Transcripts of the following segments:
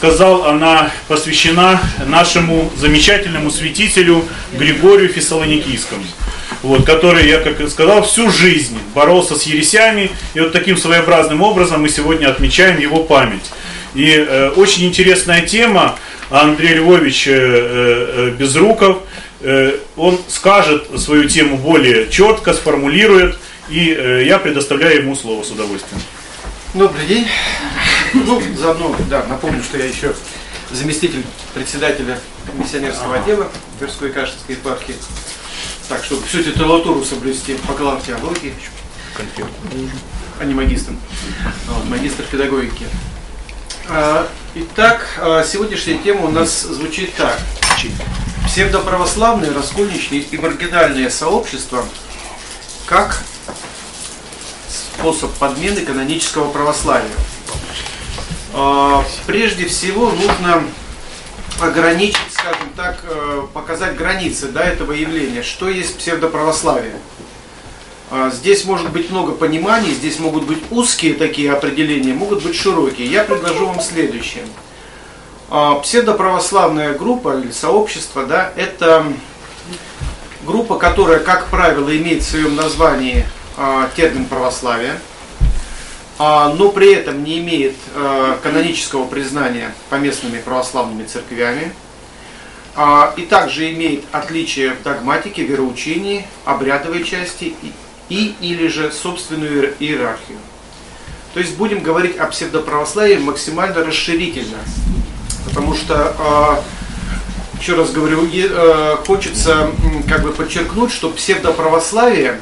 сказал, она посвящена нашему замечательному святителю Григорию Фессалоникийскому вот, который, я как сказал, всю жизнь боролся с ересями, и вот таким своеобразным образом мы сегодня отмечаем его память. И э, очень интересная тема, Андрей Львович э, э, Безруков, э, он скажет свою тему более четко, сформулирует, и э, я предоставляю ему слово с удовольствием. Добрый день. Ну, заодно, да, напомню, что я еще заместитель председателя миссионерского отдела Тверской Кашинской епархии. Так, чтобы всю титулатуру соблюсти, бакалавр теологии, а не магистр. Вот, магистр педагогики. А, итак, а, сегодняшняя тема у нас звучит так. Псевдоправославные, раскольничные и маргинальные сообщества как способ подмены канонического православия. А, прежде всего нужно ограничить, скажем так, э, показать границы да, этого явления. Что есть псевдоправославие? А, здесь может быть много пониманий, здесь могут быть узкие такие определения, могут быть широкие. Я предложу вам следующее. А, псевдоправославная группа или сообщество, да, это группа, которая, как правило, имеет в своем названии термин православия, но при этом не имеет канонического признания поместными православными церквями, и также имеет отличие в догматике, вероучении, обрядовой части и или же собственную иерархию. То есть будем говорить о псевдоправославии максимально расширительно, потому что, а, еще раз говорю, а, хочется как бы подчеркнуть, что псевдоправославие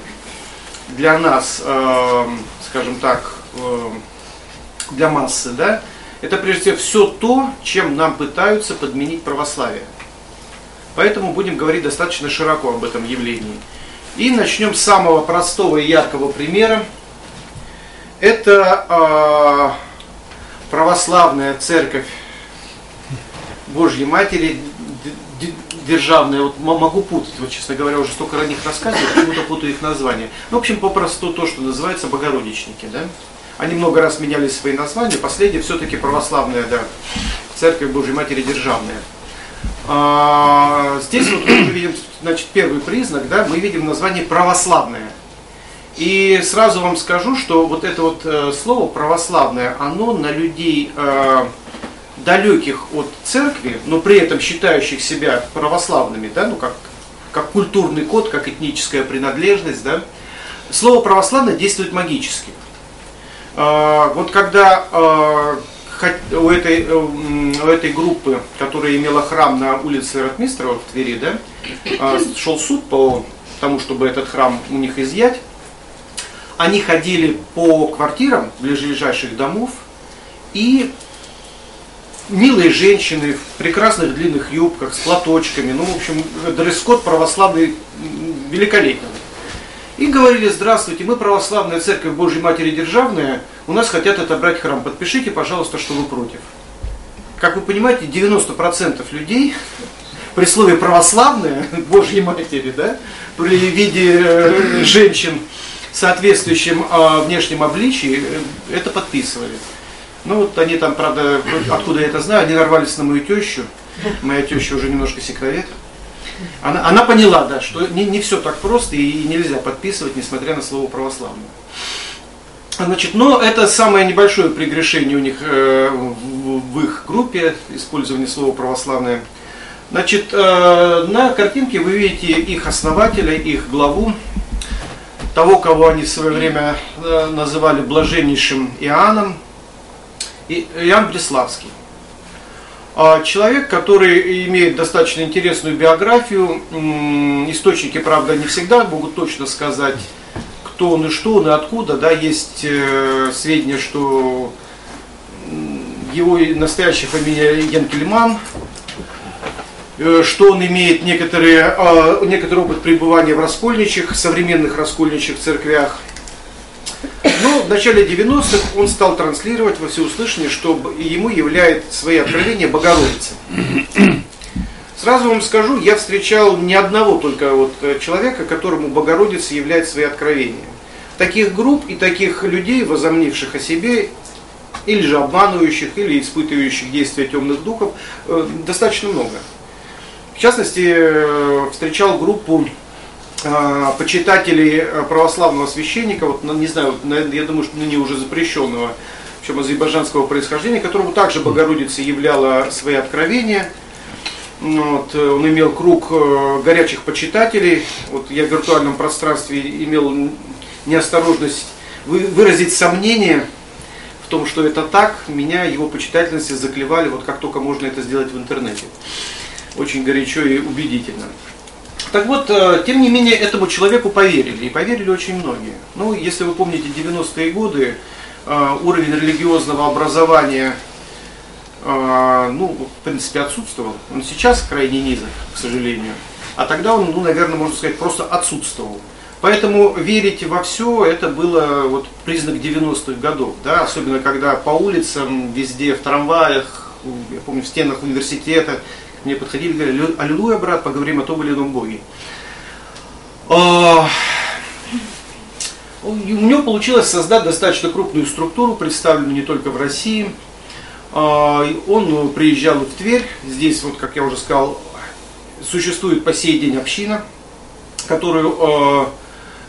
для нас, а, скажем так, для массы, да, это прежде всего все то, чем нам пытаются подменить православие. Поэтому будем говорить достаточно широко об этом явлении. И начнем с самого простого и яркого примера. Это э, православная церковь Божьей Матери, державная, вот могу путать, вот, честно говоря, уже столько о них рассказываю, почему-то путаю их название. Ну, в общем, попросту то, что называется богородичники, да? Они много раз меняли свои названия, последняя все-таки православная, да, церковь Божьей Матери державная. А, здесь вот мы видим, значит, первый признак, да, мы видим название православное. И сразу вам скажу, что вот это вот э, слово православное, оно на людей э, далеких от церкви, но при этом считающих себя православными, да, ну как, как культурный код, как этническая принадлежность, да, слово православное действует магически. Э, вот когда э, у этой, э, у этой группы, которая имела храм на улице Ратмистрова в Твери, да, а, шел суд по тому, чтобы этот храм у них изъять. Они ходили по квартирам ближайших домов, и милые женщины в прекрасных длинных юбках, с платочками, ну, в общем, дресс-код православный великолепный. И говорили, здравствуйте, мы православная церковь Божьей Матери Державная, у нас хотят отобрать храм, подпишите, пожалуйста, что вы против. Как вы понимаете, 90% людей при слове православная Божьей Матери, да, при виде э, женщин соответствующим э, внешнем обличии, э, это подписывали. Ну вот они там, правда, откуда я это знаю, они нарвались на мою тещу. Моя теща уже немножко секровед. Она, она поняла, да, что не, не все так просто и нельзя подписывать, несмотря на слово православное. Значит, но это самое небольшое прегрешение у них э, в, их группе, использование слова православное. Значит, э, на картинке вы видите их основателя, их главу, того, кого они в свое время э, называли блаженнейшим Иоанном, и, Иоанн Преславский. А человек, который имеет достаточно интересную биографию, источники, правда, не всегда могут точно сказать, кто он и что он и откуда. Да, есть э, сведения, что его настоящая фамилия Янкельман, э, что он имеет некоторые, э, некоторый опыт пребывания в раскольничьих, современных раскольничьих церквях. Но в начале 90-х он стал транслировать во всеуслышание, что ему являет свои откровения Богородица. Сразу вам скажу, я встречал не одного только вот э, человека, которому Богородица является свои откровения. Таких групп и таких людей, возомнивших о себе, или же обманывающих, или испытывающих действия темных духов, э, достаточно много. В частности, э, встречал группу почитателей православного священника, вот, ну, не знаю, я думаю, что ныне уже запрещенного, причем азербайджанского происхождения, которому также Богородица являла свои откровения. Вот, он имел круг горячих почитателей. Вот я в виртуальном пространстве имел неосторожность выразить сомнение в том, что это так, меня его почитательности заклевали, вот как только можно это сделать в интернете. Очень горячо и убедительно. Так вот, э, тем не менее, этому человеку поверили, и поверили очень многие. Ну, если вы помните 90-е годы, э, уровень религиозного образования, э, ну, в принципе, отсутствовал. Он сейчас крайне низок, к сожалению. А тогда он, ну, наверное, можно сказать, просто отсутствовал. Поэтому верить во все это было вот признак 90-х годов, да, особенно когда по улицам, везде, в трамваях, я помню, в стенах университета мне подходили говорили, аллилуйя, брат, поговорим о том или ином Боге. А, у него получилось создать достаточно крупную структуру, представленную не только в России. А, он приезжал в Тверь, здесь, вот, как я уже сказал, существует по сей день община, которую а,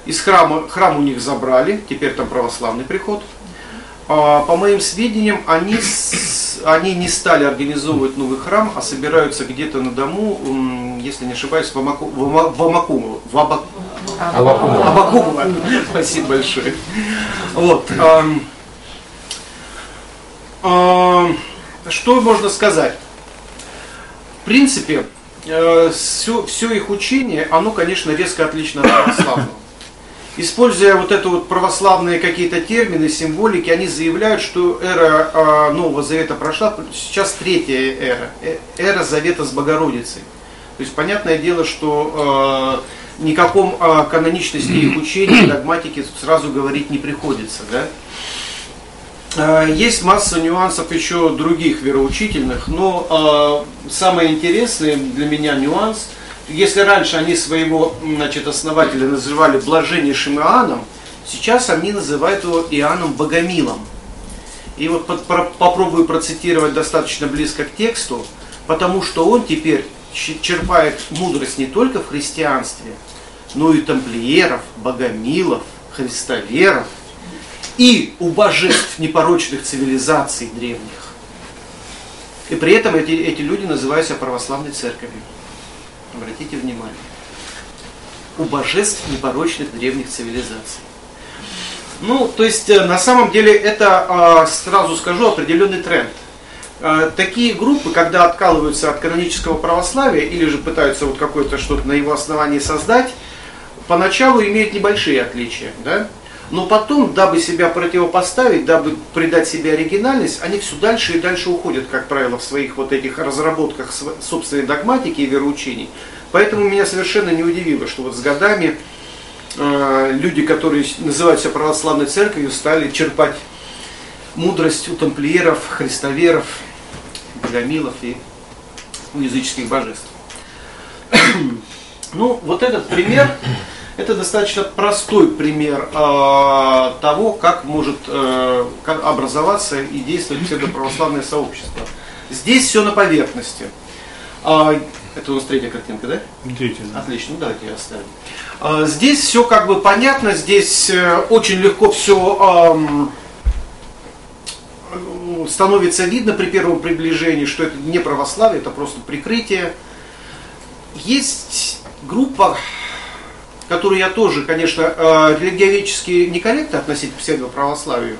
из храма, храм у них забрали, теперь там православный приход. А, по моим сведениям, они, они не стали организовывать новый храм, а собираются где-то на дому, если не ошибаюсь, в Амакумово. В Абакумово. Спасибо большое. Вот. Что можно сказать? В принципе, все, э, все их учение, оно, конечно, резко отлично от православного используя вот это вот православные какие-то термины, символики, они заявляют, что эра э, Нового Завета прошла, сейчас третья эра, э, эра Завета с Богородицей. То есть понятное дело, что э, никаком э, каноничности их учения, догматики сразу говорить не приходится. Да? Есть масса нюансов еще других вероучительных, но э, самый интересный для меня нюанс – если раньше они своего значит, основателя называли блаженнейшим Иоанном, сейчас они называют его Иоанном Богомилом. И вот под, про, попробую процитировать достаточно близко к тексту, потому что он теперь черпает мудрость не только в христианстве, но и тамплиеров, богомилов, христоверов и у божеств непорочных цивилизаций древних. И при этом эти, эти люди называются православной церковью. Обратите внимание. У божеств непорочных древних цивилизаций. Ну, то есть, э, на самом деле, это, а, сразу скажу, определенный тренд. А, такие группы, когда откалываются от канонического православия или же пытаются вот какое-то что-то на его основании создать, поначалу имеют небольшие отличия, да? Но потом, дабы себя противопоставить, дабы придать себе оригинальность, они все дальше и дальше уходят, как правило, в своих вот этих разработках собственной догматики и вероучений. Поэтому меня совершенно не удивило, что вот с годами э, люди, которые называют себя православной церковью, стали черпать мудрость у тамплиеров, христоверов, богомилов и у языческих божеств. ну, вот этот пример это достаточно простой пример э, того, как может э, как образоваться и действовать псевдоправославное сообщество. Здесь все на поверхности. Э, это у нас третья картинка, да? Третья. Да. Отлично, ну давайте ее оставим. Э, здесь все как бы понятно, здесь э, очень легко все э, становится видно при первом приближении, что это не православие, это просто прикрытие. Есть группа которую я тоже, конечно, э, религиоведчески некорректно относить к псевдоправославию,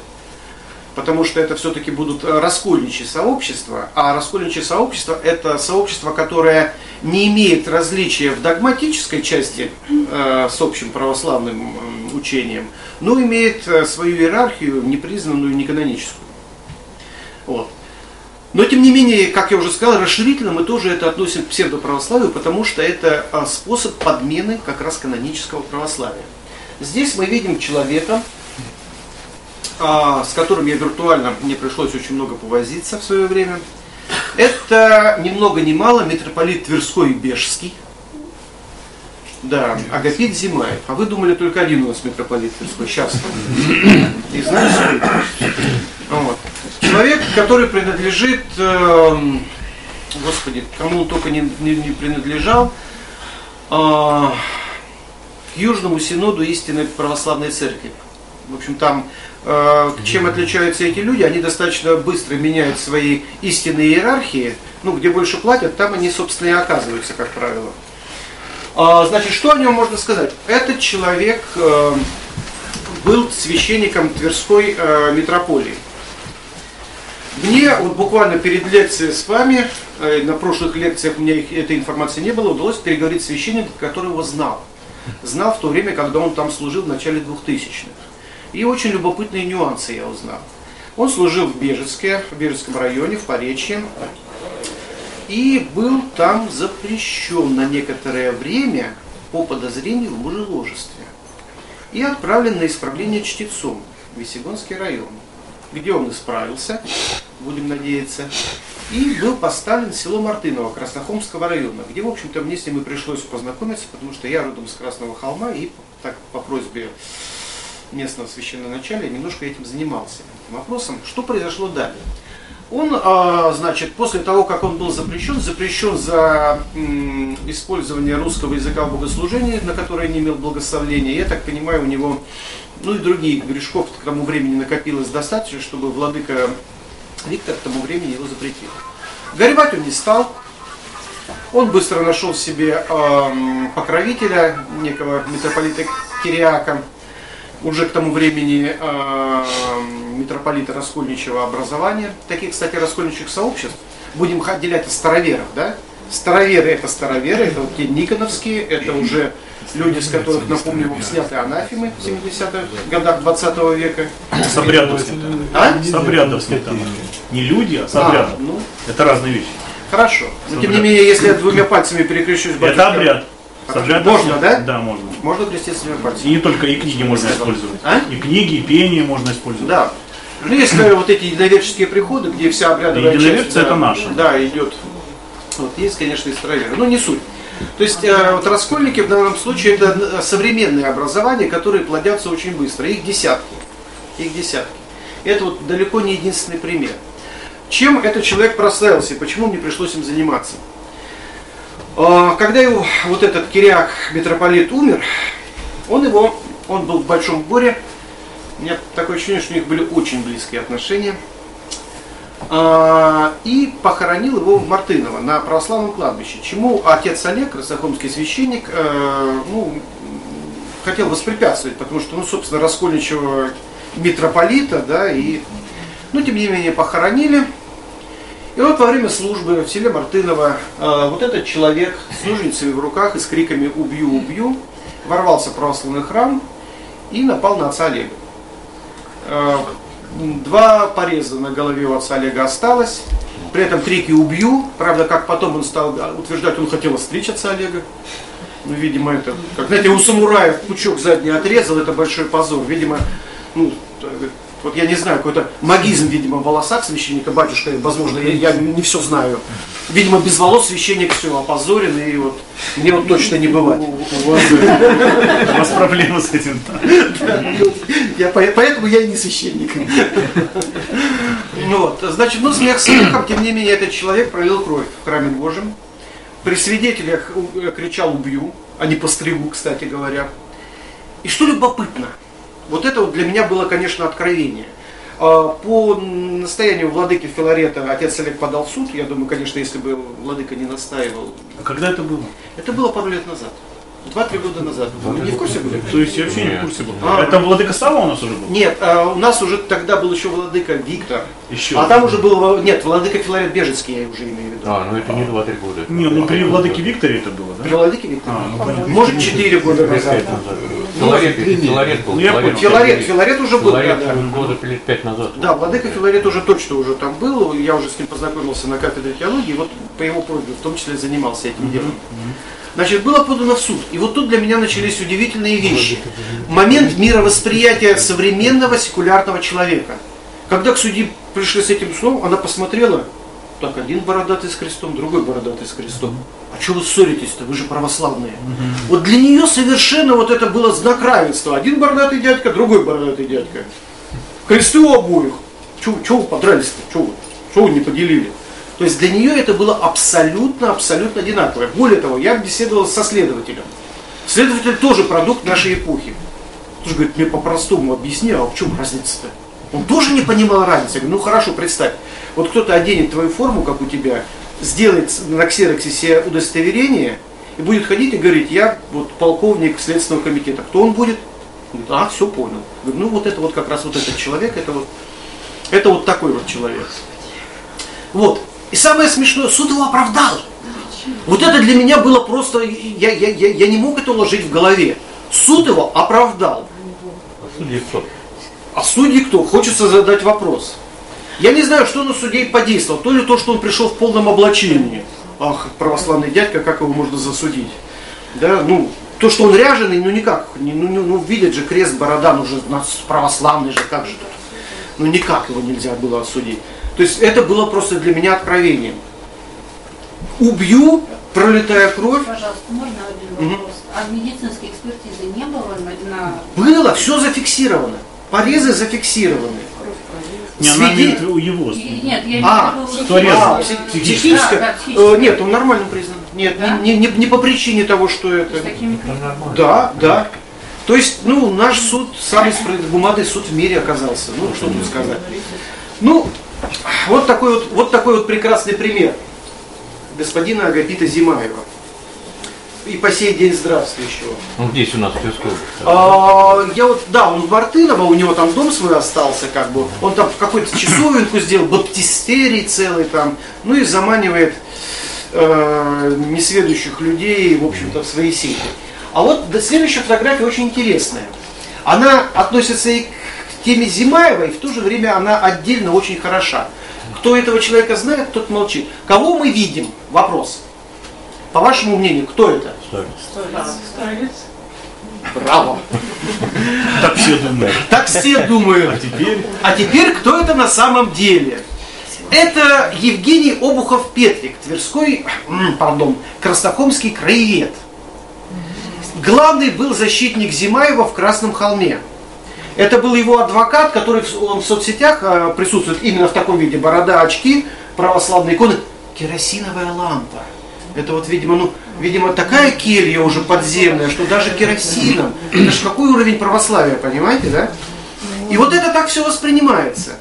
потому что это все-таки будут раскольничьи сообщества, а раскольничье сообщество – это сообщество, которое не имеет различия в догматической части э, с общим православным учением, но имеет э, свою иерархию, непризнанную, неканоническую. Вот. Но тем не менее, как я уже сказал, расширительно мы тоже это относим к псевдоправославию, потому что это а, способ подмены как раз канонического православия. Здесь мы видим человека, а, с которым я виртуально, мне пришлось очень много повозиться в свое время. Это ни много ни мало митрополит Тверской и Бежский. Да, Агапит Зимаев. А вы думали, только один у нас митрополит Тверской. Сейчас. И знаете, вот Человек, который принадлежит, э, господи, кому он только не, не, не принадлежал, э, к Южному Синоду истинной православной церкви. В общем, там э, чем отличаются эти люди, они достаточно быстро меняют свои истинные иерархии. Ну, где больше платят, там они, собственно, и оказываются, как правило. А, значит, что о нем можно сказать? Этот человек э, был священником Тверской э, митрополии. Мне вот буквально перед лекцией с вами, э, на прошлых лекциях у меня их, этой информации не было, удалось переговорить с священником, который его знал. Знал в то время, когда он там служил в начале 2000-х. И очень любопытные нюансы я узнал. Он служил в Бежецке, в Бежецком районе, в Поречье. И был там запрещен на некоторое время по подозрению в мужеложестве. И отправлен на исправление чтецом в Весегонский район, где он исправился, будем надеяться, и был поставлен в село Мартыново Краснохомского района, где, в общем-то, мне с ним и пришлось познакомиться, потому что я родом с Красного холма, и так по просьбе местного священноначалия немножко этим занимался, этим вопросом. Что произошло далее? Он, а, значит, после того, как он был запрещен, запрещен за использование русского языка в богослужении, на которое не имел благословения. Я так понимаю, у него, ну и других грешков к тому времени накопилось достаточно, чтобы владыка Виктор к тому времени его запретил. Горевать он не стал. Он быстро нашел себе э, покровителя, некого митрополита Кириака, уже к тому времени э, митрополита Раскольничьего образования. Таких, кстати, раскольничьих сообществ будем отделять от староверов, да? Староверы это староверы, это вот те никоновские, это уже люди, с которых, напомню, сняты анафемы в 70-х годах 20 века. С обрядовские. А? С обрядовские там. Не люди, а с обрядом. А, ну. Это разные вещи. Хорошо. Но тем не менее, если я двумя пальцами перекрещусь, Это обряд. С обрядом- Можно, да? Да, можно. Можно креститься двумя пальцами. И не только и книги можно использовать. А? И книги, и пение можно использовать. Да. Ну, есть э, вот эти единоверческие приходы, где вся обрядовая Единоверцы часть, это да, наше. Да, идет. Вот, есть, конечно, и староверы. Но не суть. То есть э, вот раскольники в данном случае это современные образования, которые плодятся очень быстро. Их десятки. Их десятки. Это вот далеко не единственный пример. Чем этот человек прославился и почему мне пришлось им заниматься? А, Когда его вот этот Кириак, митрополит, умер, он его, он был в большом горе, у меня такое ощущение, что у них были очень близкие отношения. А, И похоронил его в Мартыново на православном кладбище. Чему отец Олег, красохомский священник, э, ну, хотел воспрепятствовать, потому что, ну, собственно, раскольничего митрополита, да, и, ну, тем не менее, похоронили. И вот во время службы в селе Мартыново э, вот этот человек с ножницами в руках и с криками «убью, убью» ворвался в православный храм и напал на отца Олега. Два пореза на голове у отца Олега осталось. При этом крики «убью». Правда, как потом он стал утверждать, он хотел остричь отца Олега. Ну, видимо, это, как, знаете, у самураев пучок задний отрезал, это большой позор. Видимо, ну, вот я не знаю, какой-то магизм, видимо, в волосах священника, батюшка, возможно, я, я не все знаю. Видимо, без волос священник все опозорен, и вот мне вот точно не бывать. У вас, у вас проблемы с этим. Я, по- поэтому я и не священник. Ну вот, значит, ну смех смехом, тем не менее, этот человек пролил кровь в храме Божьем. При свидетелях у- кричал «убью», а не «постригу», кстати говоря. И что любопытно, вот это вот для меня было, конечно, откровение. А, По настоянию владыки Филарета отец Олег подал суд. Я думаю, конечно, если бы владыка не настаивал. А когда это было? Это было пару лет назад. Два-три года назад. Вы не в курсе были? То есть я вообще не в курсе был. А. Это Владыка Сава у нас уже был? Нет, а, у нас уже тогда был еще владыка Виктор. Еще. А там уже был, нет, владыка Филарет Бежецкий, я уже имею в виду. А, ну это не 2-3 года. Не, ну при Владыке Викторе это было, При да? владыке Виктор? А, ну, понятно. Может, четыре года назад. Филарет, Филарет был. Ну. Филарет, Филарет уже был, Филарет да, да. года лет 5 назад. Да, владыка Филарет уже точно уже там был, я уже с ним познакомился на кафедре теологии, и вот по его просьбе в том числе занимался этим делом. Значит, было подано в суд. И вот тут для меня начались удивительные вещи. Момент мировосприятия современного секулярного человека. Когда к судье пришли с этим словом, она посмотрела, так, один бородатый с крестом, другой бородатый с крестом. А что вы ссоритесь-то? Вы же православные. Вот для нее совершенно вот это было знак равенства. Один бородатый дядька, другой бородатый дядька. Кресты у обоих. Чего вы подрались-то? Чего вы? Чего вы не поделили? То есть для нее это было абсолютно, абсолютно одинаковое. Более того, я беседовал со следователем. Следователь тоже продукт нашей эпохи. Тоже говорит, мне по-простому объясни, а в чем разница-то? Он тоже не понимал разницы. Я говорю, ну хорошо, представь. Вот кто-то оденет твою форму, как у тебя, сделает на ксероксе себе удостоверение и будет ходить и говорить, я вот полковник Следственного комитета. Кто он будет? Он говорит, а, все понял. Я говорю, ну вот это вот как раз вот этот человек, это вот, это вот такой вот человек. Вот. И самое смешное, суд его оправдал. Вот это для меня было просто, я, я, я, я не мог это уложить в голове. Суд его оправдал. Судьи кто? А судьи кто? Хочется задать вопрос. Я не знаю, что на судей подействовал. То ли то, что он пришел в полном облачении. Ах, православный дядька, как его можно засудить? Да, ну, то, что он ряженый, ну никак. Ну, ну, ну видят же крест, борода, ну же православный же, как же тут? Ну никак его нельзя было осудить. То есть это было просто для меня откровением. Убью, пролетая кровь. Пожалуйста, можно один вопрос? Угу. А медицинской экспертизы не было на... Было, все зафиксировано. Порезы зафиксированы. Не, она имеет в его. Нет, я а, что а, психическое? Да, да, э, нет, он нормально признан. Нет, да? не, не, не по причине того, что это. Да, да. То есть, ну, наш суд, самый гуманный суд в мире оказался. Ну, что тут сказать. Ну, вот такой вот, вот такой вот прекрасный пример господина Агапита Зимаева и по сей день здравствующего. Он здесь у нас в Пескове. А, я вот, да, он в Мартыново, у него там дом свой остался, как бы. Он там какую-то часовенку сделал, баптистерий целый там, ну и заманивает э, несведущих людей, в общем-то, в свои сети. А вот следующая фотография очень интересная. Она относится и к теме Зимаева, и в то же время она отдельно очень хороша. Кто этого человека знает, тот молчит. Кого мы видим? Вопрос. По вашему мнению, кто это? Старец. Браво. Так все думают. Так все думают. А теперь? А теперь кто это на самом деле? Это Евгений Обухов-Петрик, Тверской, пардон, Краснохомский краевед. Главный был защитник Зимаева в Красном холме. Это был его адвокат, который он в соцсетях э, присутствует именно в таком виде. Борода, очки, православные иконы. Керосиновая лампа. Это вот, видимо, ну, видимо, такая келья уже подземная, что даже керосином. Это же какой уровень православия, понимаете, да? И вот это так все воспринимается.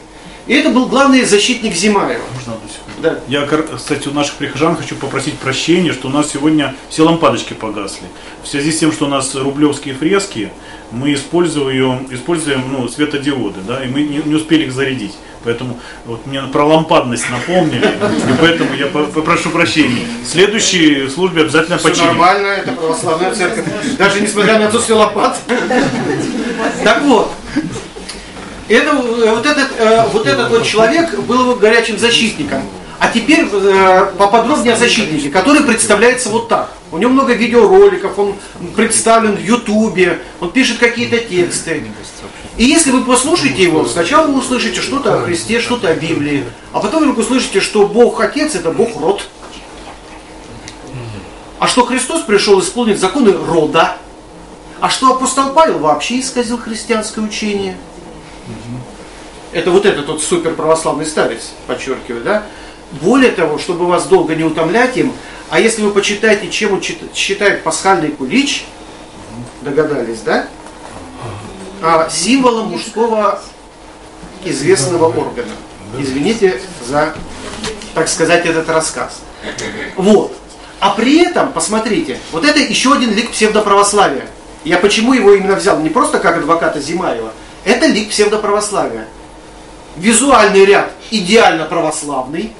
И это был главный защитник Зимаева. Можно? Да. Я, кстати, у наших прихожан хочу попросить прощения, что у нас сегодня все лампадочки погасли. В связи с тем, что у нас рублевские фрески, мы используем, используем ну, светодиоды, да, и мы не, не успели их зарядить. Поэтому вот мне про лампадность напомнили, и поэтому я попрошу прощения. В следующей службе обязательно Все починим. нормально, это православная церковь. Даже несмотря на отсутствие лопат. Так вот, это, вот, этот, э, вот этот вот человек был его горячим защитником. А теперь э, поподробнее о защитнике, который представляется вот так. У него много видеороликов, он представлен в Ютубе, он пишет какие-то тексты. И если вы послушаете его, сначала вы услышите что-то о Христе, что-то о Библии, а потом вы услышите, что Бог Отец это Бог род. А что Христос пришел исполнить законы рода. А что апостол Павел вообще исказил христианское учение. Это вот этот вот супер православный старец, подчеркиваю, да? Более того, чтобы вас долго не утомлять им, а если вы почитаете, чем он считает пасхальный кулич, догадались, да? А, символом мужского известного органа. Извините за, так сказать, этот рассказ. Вот. А при этом, посмотрите, вот это еще один лик псевдоправославия. Я почему его именно взял? Не просто как адвоката Зимаева. Это лик псевдоправославия. Визуальный ряд идеально православный,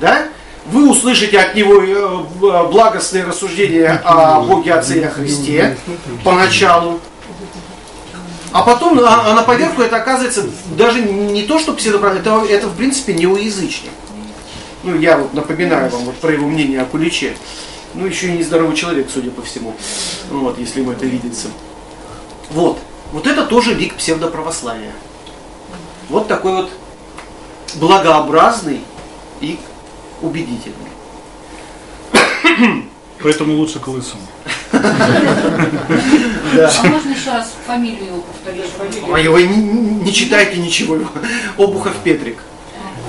да? Вы услышите от него э, благостные рассуждения о Боге Отце и о Христе поначалу. А потом а, а на поверху это оказывается даже не то, что псевдоправда, это, это в принципе неоязычник. Ну, я вот напоминаю вам вот про его мнение о куличе. Ну, еще и нездоровый человек, судя по всему. Вот, если ему это видится. Вот. Вот это тоже лик псевдоправославия. Вот такой вот благообразный и убедительный. Поэтому лучше к лысому. А можно еще раз фамилию повторить? Ой, вы не, читайте ничего. Обухов Петрик.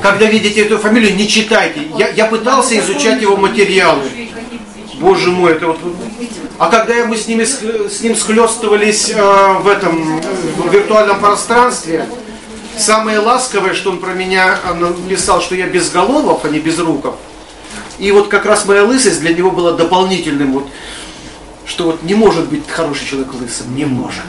Когда видите эту фамилию, не читайте. Я, я пытался изучать его материалы. Боже мой, это вот... А когда мы с, ними, с ним схлестывались э, в этом в виртуальном пространстве, самое ласковое, что он про меня написал, что я без головов, а не без руков. И вот как раз моя лысость для него была дополнительным, вот, что вот не может быть хороший человек лысым, не может.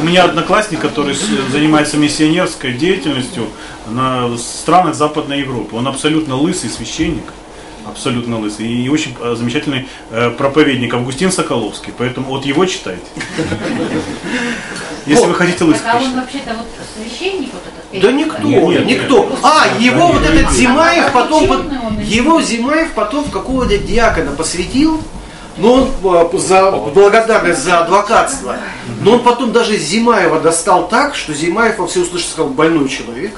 У меня одноклассник, который занимается миссионерской деятельностью на странах Западной Европы. Он абсолютно лысый священник. Абсолютно лысый. И очень э, замечательный э, проповедник Августин Соколовский. Поэтому вот его читайте. Если вы хотите лысых Так, а он вообще-то вот священник вот этот? Да никто, Нет, нет, никто. А, его вот этот Зимаев потом, он или его Зимаев потом в какого-то диакона посвятил, но он э, за благодарность за адвокатство. Но он потом даже Зимаева достал так, что Зимаев во всеуслышание сказал больной человек.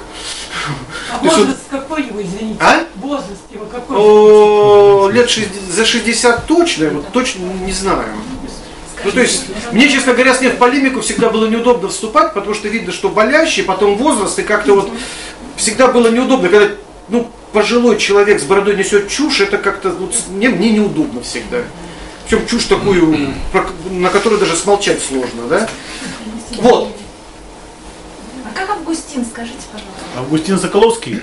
А возраст какой его, извините? А? Возраст его какой? О, лет 60 за 60 точно, вот точно не знаю. Ну, то есть, мне, честно говоря, с ним в полемику всегда было неудобно вступать, потому что видно, что болящий, потом возраст, и как-то вот всегда было неудобно, когда, ну, пожилой человек с бородой несет чушь, это как-то, вот, мне, мне неудобно всегда. Причем чушь такую, на которую даже смолчать сложно, да? Вот. Как Августин, скажите, пожалуйста? Августин Соколовский,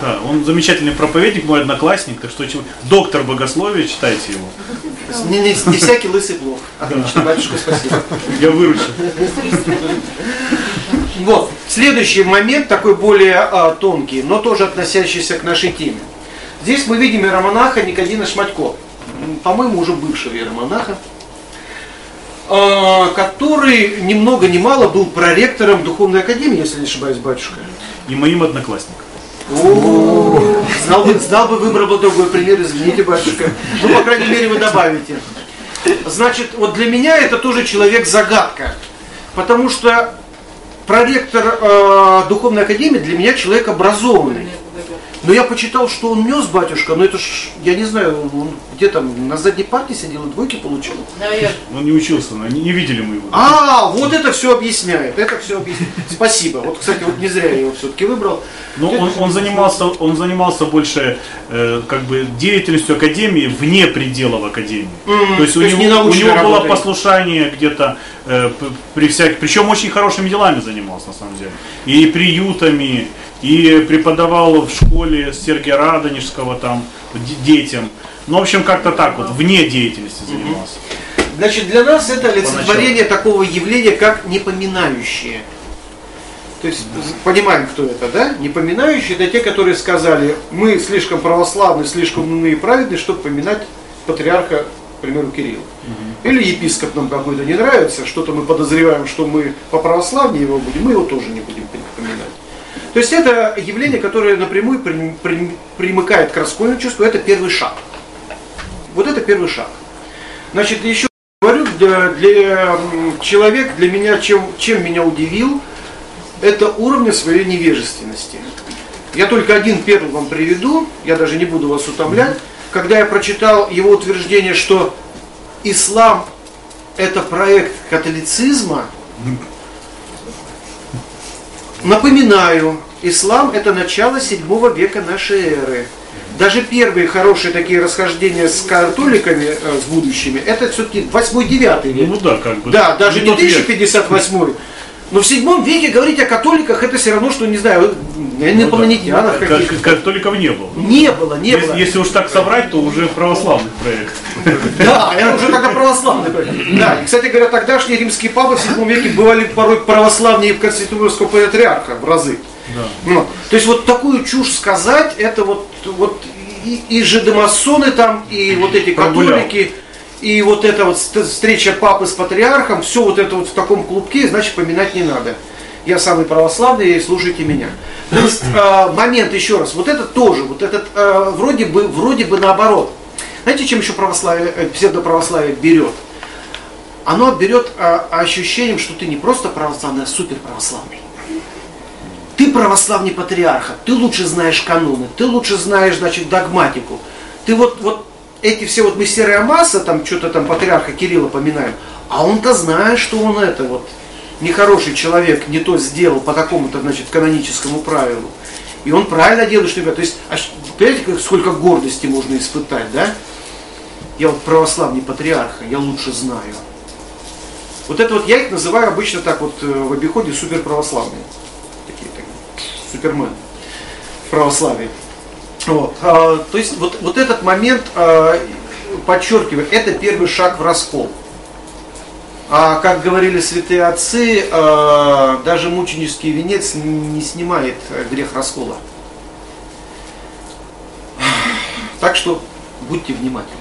да, он замечательный проповедник, мой одноклассник, так что доктор богословия, читайте его. Не, не- не всякий лысый плох. Отлично, батюшка, спасибо. Я выручу. Вот. Следующий момент, такой более а, тонкий, но тоже относящийся к нашей теме. Здесь мы видим иеромонаха Никодина Шматько, по-моему, уже бывшего иеромонаха, который ни много ни мало был проректором Духовной Академии, если не ошибаюсь, батюшка. И моим одноклассником. О, Знал бы, знал бы, выбрал бы другой пример, извините, батюшка. Ну, по крайней мере, вы добавите. Значит, вот для меня это тоже человек-загадка. Потому что проректор э, Духовной Академии для меня человек образованный. Но я почитал, что он нес, батюшка, но это ж, я не знаю, он где там, на задней парте сидел и двойки получил. Он не учился, но не, не видели мы его. А, вот это все объясняет, это все объясняет. Спасибо. Вот, кстати, вот не зря я его все-таки выбрал. Но он, он занимался, он занимался больше э, как бы деятельностью академии вне пределов академии. Мгм, То есть у то есть него, не у него было послушание где-то э, при всяких, причем очень хорошими делами занимался на самом деле. И приютами, и преподавал в школе Сергия Радонежского там детям. Ну, в общем, как-то так вот, вне деятельности занимался. Значит, для нас это олицетворение такого явления, как непоминающие. То есть, понимаем, кто это, да? Непоминающие это те, которые сказали, мы слишком православны, слишком умны и праведны, чтобы поминать патриарха, к примеру, Кирилла. Или епископ нам какой-то не нравится, что-то мы подозреваем, что мы по православнее его будем, мы его тоже не будем. То есть это явление, которое напрямую при- при- примыкает к раскольному чувству, это первый шаг. Вот это первый шаг. Значит, еще говорю, для, для человек, для меня, чем, чем меня удивил, это уровня своей невежественности. Я только один первый вам приведу, я даже не буду вас утомлять. Когда я прочитал его утверждение, что ислам это проект католицизма, напоминаю, ислам это начало 7 века нашей эры. Даже первые хорошие такие расхождения с католиками, э, с будущими, это все-таки 8-9 век. Ну да, как бы. Да, даже не тот век. 1058 но в седьмом веке говорить о католиках это все равно, что, не знаю, инопланетянах Ну да. каких-то. Как- Католиков не было. Не было, не Если, было. если уж так соврать, то уже православный проект. Да, это уже тогда православный. Да, и, кстати говоря, тогдашние римские папы в седьмом веке бывали порой православнее Конституционского патриарха в разы. Да. Ну, то есть вот такую чушь сказать, это вот, вот и, и жидомасоны там, и вот эти Прогулял. И вот эта вот ст- встреча папы с патриархом, все вот это вот в таком клубке, значит поминать не надо. Я самый православный, слушайте меня. То есть э, момент еще раз, вот это тоже, вот этот э, вроде бы, вроде бы наоборот. Знаете, чем еще православие, э, псевдоправославие берет? Оно берет э, ощущением, что ты не просто православный, а супер православный. Ты православный патриарха, ты лучше знаешь каноны, ты лучше знаешь, значит, догматику. Ты вот, вот эти все вот мы серая масса, там что-то там патриарха Кирилла поминаем, а он-то знает, что он это вот нехороший человек, не то сделал по такому-то, значит, каноническому правилу. И он правильно делает, что, ребят, то есть, а, понимаете, сколько гордости можно испытать, да? Я вот православный патриарха, я лучше знаю. Вот это вот я их называю обычно так вот э, в обиходе суперправославные. Такие, такие супермены в. Вот. а, то есть вот, вот этот момент, а, подчеркиваю, это первый шаг в раскол. А как говорили святые отцы, а, даже мученический венец не снимает грех раскола. Так что будьте внимательны.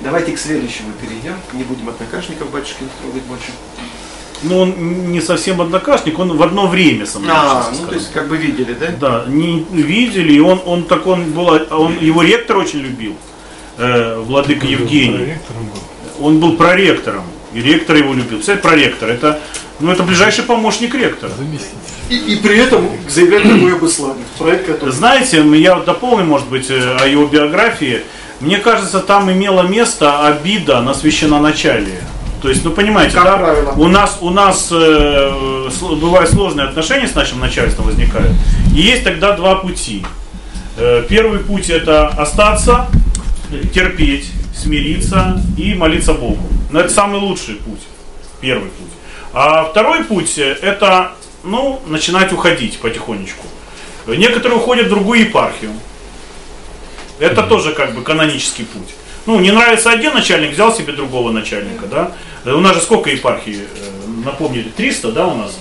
Давайте к следующему перейдем. Не будем однокашников батюшки трогать больше. Ну, он не совсем однокашник, он в одно время со мной А, ну то скажем. есть как бы видели, да? Да, не видели, и он, он так он был, он его ректор очень любил, э, владыка Евгений. Он был проректором, и ректор его любил. Представляете, проректор, это, ну, это ближайший помощник ректора. И, и при этом заявляет такое об исламе. Проект, который... Знаете, я вот дополню, может быть, э, о его биографии. Мне кажется, там имело место обида на священноначалие. То есть, ну понимаете, Как да, правило. у нас у нас э, бывают сложные отношения с нашим начальством возникают. И есть тогда два пути. Э, первый путь это остаться, терпеть, смириться и молиться Богу. Но это самый лучший путь. Первый путь. А второй путь это ну, начинать уходить потихонечку. Некоторые уходят в другую епархию. Это тоже как бы канонический путь. Ну, не нравится один начальник, взял себе другого начальника, да. Э, У нас же сколько епархий, э, напомните, 300, да, у нас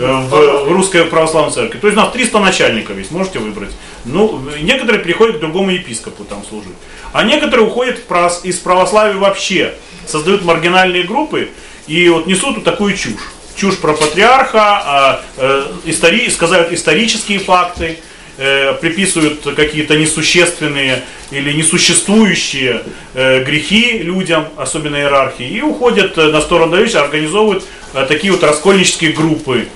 э, в, в русской православной церкви. То есть у нас 300 начальников есть, можете выбрать. Ну, некоторые приходят к другому епископу там служить. А некоторые уходят в из православия вообще, создают маргинальные группы и вот несут вот такую чушь. Чушь про патриарха, а, э, истори- сказают исторические факты, э, приписывают какие-то несущественные или несуществующие э, грехи людям, особенно иерархии, и уходят э, на сторону дающих, организовывают такие вот раскольнические группы.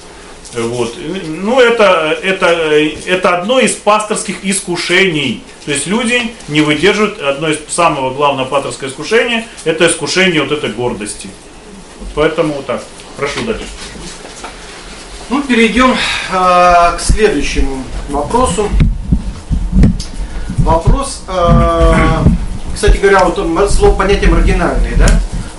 Вот. Ну, это, это, это одно из пасторских искушений. То есть люди не выдерживают одно из самого главного пасторского искушения, это искушение вот этой гордости. Вот поэтому вот так. Прошу дальше. Ну, перейдем э, к следующему вопросу. Вопрос, э, кстати говоря, вот слово понятие маргинальный, да?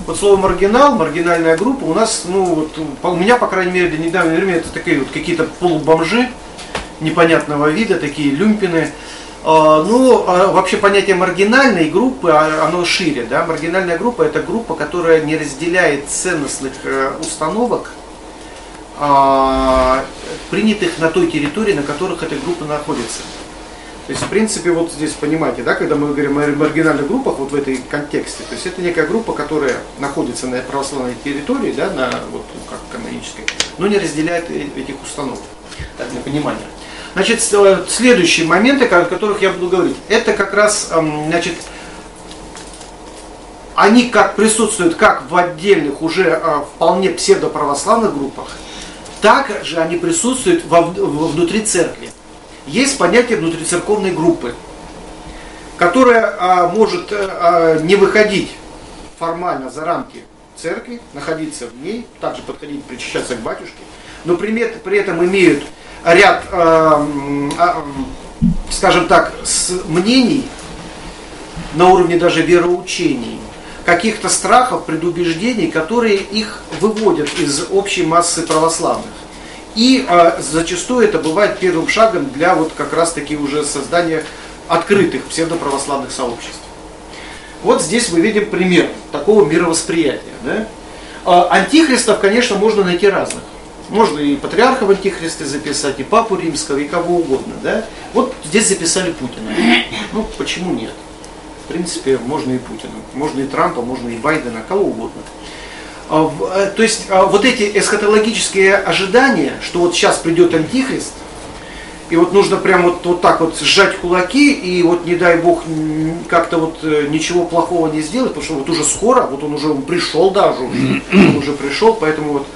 Вот слово маргинал, маргинальная группа у нас, ну вот у меня, по крайней мере, до недавнего времени это такие вот какие-то полубомжи непонятного вида, такие люмпины. А, Ну, а вообще понятие маргинальной группы, а, оно шире, да? Маргинальная группа это группа, которая не разделяет ценностных э, установок принятых на той территории, на которых эта группа находится. То есть, в принципе, вот здесь понимаете, да, когда мы говорим о маргинальных группах, вот в этой контексте, то есть это некая группа, которая находится на православной территории, да, на вот ну, как канонической, но не разделяет э- этих установок. Так, для понимания. Значит, э, следующие моменты, о которых я буду говорить, это как раз, эм, значит, они как присутствуют как в отдельных уже э, вполне псевдоправославных группах, так же они присутствуют во, внутри церкви. Есть понятие внутрицерковной группы, которая а, может э, а, не выходить формально за рамки церкви, находиться в ней, также подходить, причащаться к батюшке, но при, при этом имеют ряд, а, м, скажем так, мнений на уровне даже вероучений, каких-то страхов, предубеждений, которые их выводят из общей массы православных. И а, зачастую это бывает первым шагом для вот как раз таки уже создания открытых псевдоправославных сообществ. Вот здесь мы видим пример такого мировосприятия. Да? А, Антихристов, конечно, можно найти разных. Можно и патриархов антихристы записать, и папу римского, и кого угодно. Да? Вот здесь записали Путина. Ну, почему нет? В принципе, можно и Путина, можно и Трампа, можно и Байдена, кого угодно. А, э, То есть а, вот эти эсхатологические ожидания, что вот сейчас придет антихрист, и вот нужно прям вот, вот так вот сжать кулаки, и вот не дай бог как-то вот э, ничего плохого не сделать, потому что вот уже скоро, вот он уже он пришел даже, уже, он уже пришел, поэтому вот.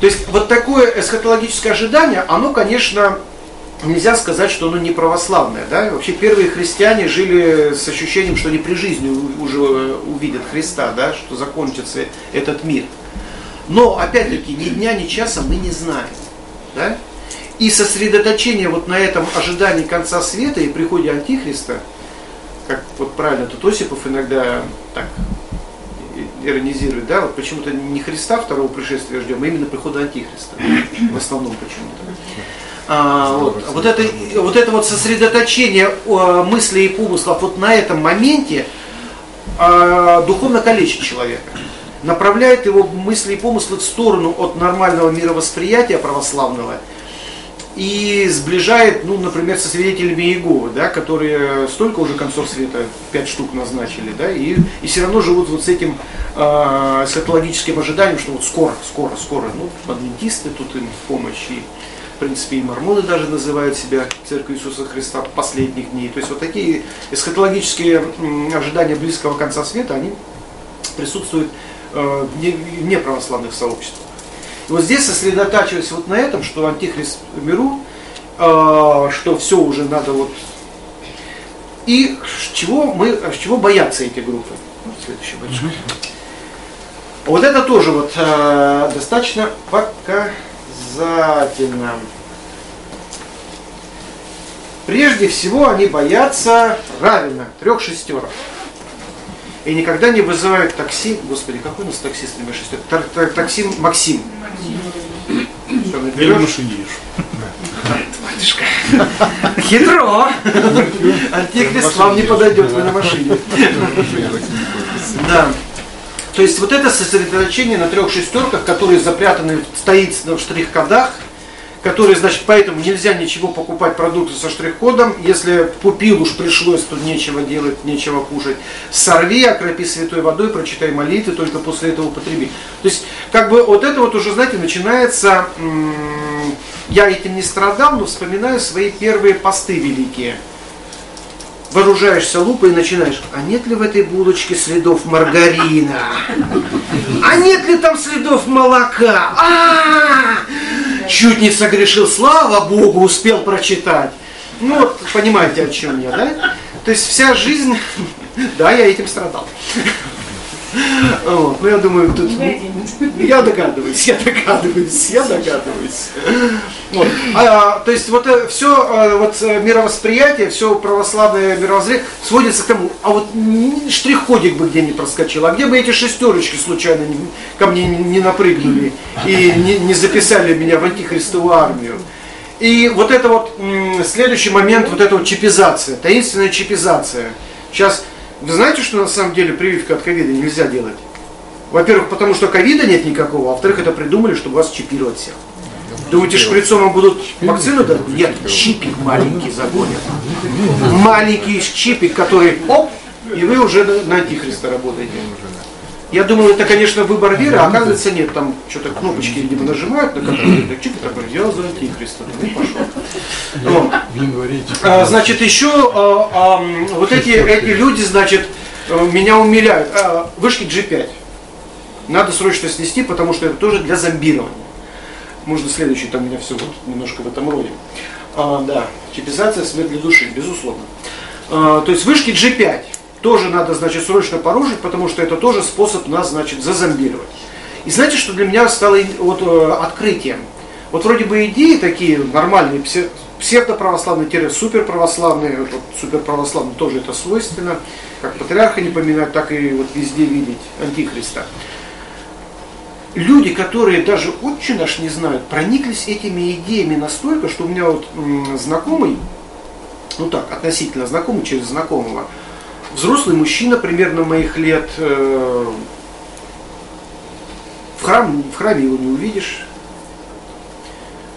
То есть вот такое эсхатологическое ожидание, оно, конечно, нельзя сказать, что оно не православное. Да? Вообще первые христиане жили с ощущением, что они при жизни уже увидят Христа, да? что закончится этот мир. Но, опять-таки, ни дня, ни часа мы не знаем. Да? И сосредоточение вот на этом ожидании конца света и приходе Антихриста, как вот правильно тут Осипов иногда так иронизирует, да, вот почему-то не Христа второго пришествия ждем, а именно прихода Антихриста. В основном почему-то. А, вот, вот, это, вот это вот сосредоточение мыслей и помыслов вот на этом моменте а, духовно калечит человека. Направляет его мысли и помыслы в сторону от нормального мировосприятия православного и сближает, ну, например, со свидетелями Иеговы, да, которые столько уже концов света, пять штук назначили, да, и, и все равно живут вот с этим э, эсхатологическим ожиданием, что вот скоро, скоро, скоро, ну, адвентисты тут им в помощь, и, в принципе, и мормоны даже называют себя Церковью Иисуса Христа последних дней. То есть вот такие эсхатологические ожидания близкого конца света, они присутствуют э, в не- в неправославных сообществах. И вот здесь сосредотачиваясь вот на этом, что антихрист в миру, э, что все уже надо вот... И с чего, мы, чего боятся эти группы? Вот следующий большой. Вот это тоже вот э, достаточно показательно. Прежде всего они боятся правильно трех шестерок. И никогда не вызывают такси. Господи, какой у нас таксист номер шестерок? Тар- тар- Такси Максим. Машине езжу. Батюшка. Хитро. Антихрист вам не подойдет, вы на машине. Да. То есть вот это сосредоточение на трех шестерках, которые запрятаны, стоит в штрих-кодах, которые, значит, поэтому нельзя ничего покупать продукты со штрих-кодом. Если купил уж пришлось, то нечего делать, нечего кушать. Сорви, окропи святой водой, прочитай молитвы, только после этого употреби. То есть, как бы вот это вот уже, знаете, начинается, я этим не страдал, но вспоминаю свои первые посты великие. Вооружаешься лупой и начинаешь, а нет ли в этой булочке следов маргарина? А нет ли там следов молока? А! Чуть не согрешил, слава Богу, успел прочитать. Ну вот, понимаете, о чем я, да? То есть вся жизнь, да, я этим страдал. Вот, ну я думаю, тут, я догадываюсь, я догадываюсь, я догадываюсь. Вот. А, то есть вот все вот э, мировосприятие, все православное мировоззрение сводится к тому, а вот штрих-кодик бы где не проскочил, а где бы эти шестерочки случайно не- ко мне не, напрыгнули и не, не записали меня в антихристовую армию. И вот это вот следующий момент, вот эта вот чипизация, таинственная чипизация. Сейчас, вы знаете, что на самом деле прививка от ковида нельзя делать? Во-первых, потому что ковида нет никакого, а во-вторых, это придумали, чтобы вас чипировать всех. Думаете, шприцом вам будут вакцину дать? Нет, чипик маленький загонят. Маленький чипик, который оп, и вы уже на, на антихриста работаете. Я думал, это, конечно, выбор веры, а оказывается нет. Там что-то кнопочки, видимо, нажимают, на которые так, чик, такой, я за антихриста. Ну, пошел. Вот. А, Значит, еще а, а, вот эти, эти люди, значит, э, меня умиляют. А, Вышки G5. Надо срочно снести, потому что это тоже для зомбирования. Можно следующий, там у меня все вот немножко в этом роде. А, да, чипизация смерть для души, безусловно. А, то есть вышки G5 тоже надо, значит, срочно порушить, потому что это тоже способ нас, значит, зазомбировать. И знаете, что для меня стало вот, э, открытием? Вот вроде бы идеи такие нормальные, псе- псевдоправославные-суперправославные, вот суперправославным тоже это свойственно, как патриарха не поминать, так и вот везде видеть антихриста. Люди, которые даже очень наш не знают, прониклись этими идеями настолько, что у меня вот знакомый, ну так, относительно знакомый через знакомого, взрослый мужчина примерно моих лет, э, в, храм, в храме его не увидишь.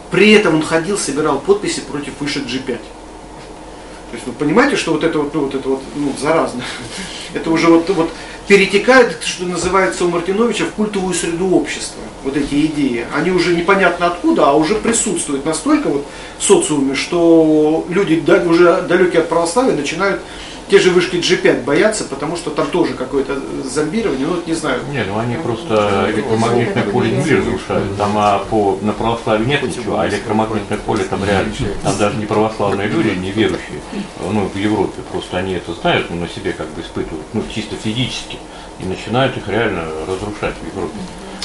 При этом он ходил, собирал подписи против вышек G5. То есть вы понимаете, что вот это вот, ну, вот это вот, ну, заразно. Это уже вот, вот перетекает, что называется у Мартиновича, в культовую среду общества. Вот эти идеи. Они уже непонятно откуда, а уже присутствуют настолько вот в социуме, что люди уже далекие от православия начинают те же вышки G5 боятся, потому что там тоже какое-то зомбирование, ну вот не знаю. Нет, ну они просто электромагнитное поле Земли разрушают. Там а, по, на православии нет ничего, а электромагнитное поле там реально. Там даже не православные люди, не верующие, ну, в Европе, просто они это знают, ну, на себе как бы испытывают, ну, чисто физически, и начинают их реально разрушать в Европе.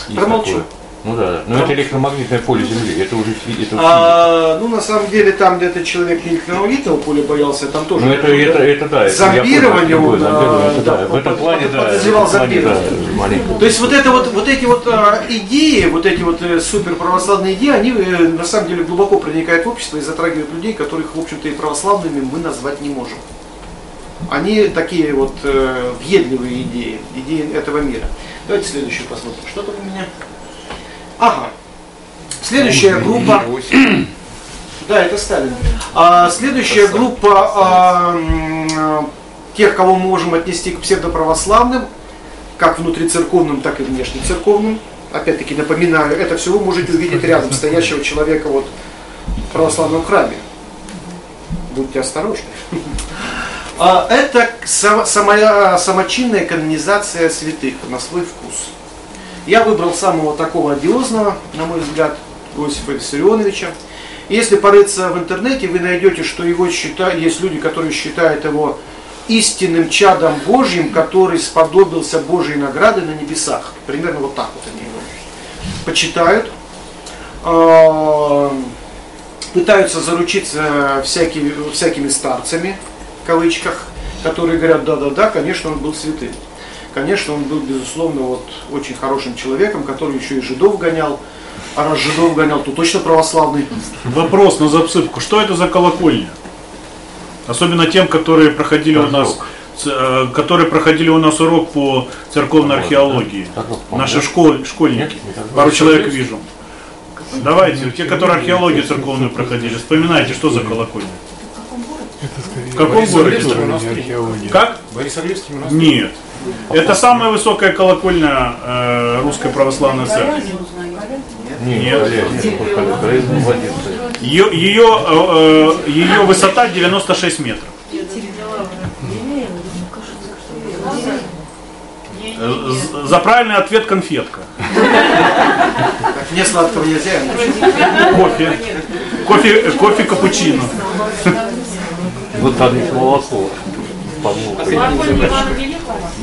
Есть Промолчу. такое. Ну да, да. Но это электромагнитное поле Земли, это уже это А, ну, на самом деле, там, где этот человек электромагнитного поля боялся, там тоже... Ну это, это, это да, Зомбирование, он, зомбирование, это да, да, в этом плане, да, подозревал да, зомбирование. То есть вот это вот, вот эти вот а, идеи, вот эти вот э, супер православные идеи, они э, на самом деле глубоко проникают в общество и затрагивают людей, которых, в общем-то, и православными мы назвать не можем. Они такие вот э, въедливые идеи, идеи этого мира. Давайте следующую посмотрим. Что там у меня? Ага. Следующая группа. Да, это Сталин. А, следующая группа а, тех, кого мы можем отнести к псевдоправославным, как внутрицерковным, так и внешнецерковным. Опять-таки напоминаю, это все вы можете увидеть рядом стоящего человека вот в православном храме. Будьте осторожны. А, Это самочинная канонизация святых на свой вкус. Я выбрал самого такого одиозного, на мой взгляд, Иосифа Виссарионовича. Если порыться в интернете, вы найдете, что его считают, есть люди, которые считают его истинным чадом Божьим, который сподобился Божьей награды на небесах. Примерно вот так вот они его почитают. А, Пытаются заручиться всякими, всякими старцами, в кавычках, которые говорят, да-да-да, конечно, он был святым. Конечно, он был, безусловно, вот очень хорошим человеком, который еще и жидов гонял. А раз жидов гонял, то точно православный. Вопрос на засыпку. Что это за колокольня? Особенно тем, которые проходили у нас э, которые проходили у нас урок по церковной археологии. Наши да? школь- школьники. Пару человек вижу. Давайте, те, которые археологию церковную проходили, вспоминайте, что за колокольня. В каком городе? Как? Борисоглебский монастырь. Нет. Это самая высокая колокольня э, русской православной церкви. Нет. Ее, ее, э, э, ее высота 96 метров. За правильный ответ конфетка. Так, мне сладкого нельзя. Кофе. Кофе, кофе капучино. Вот там есть молоко. Помолвка.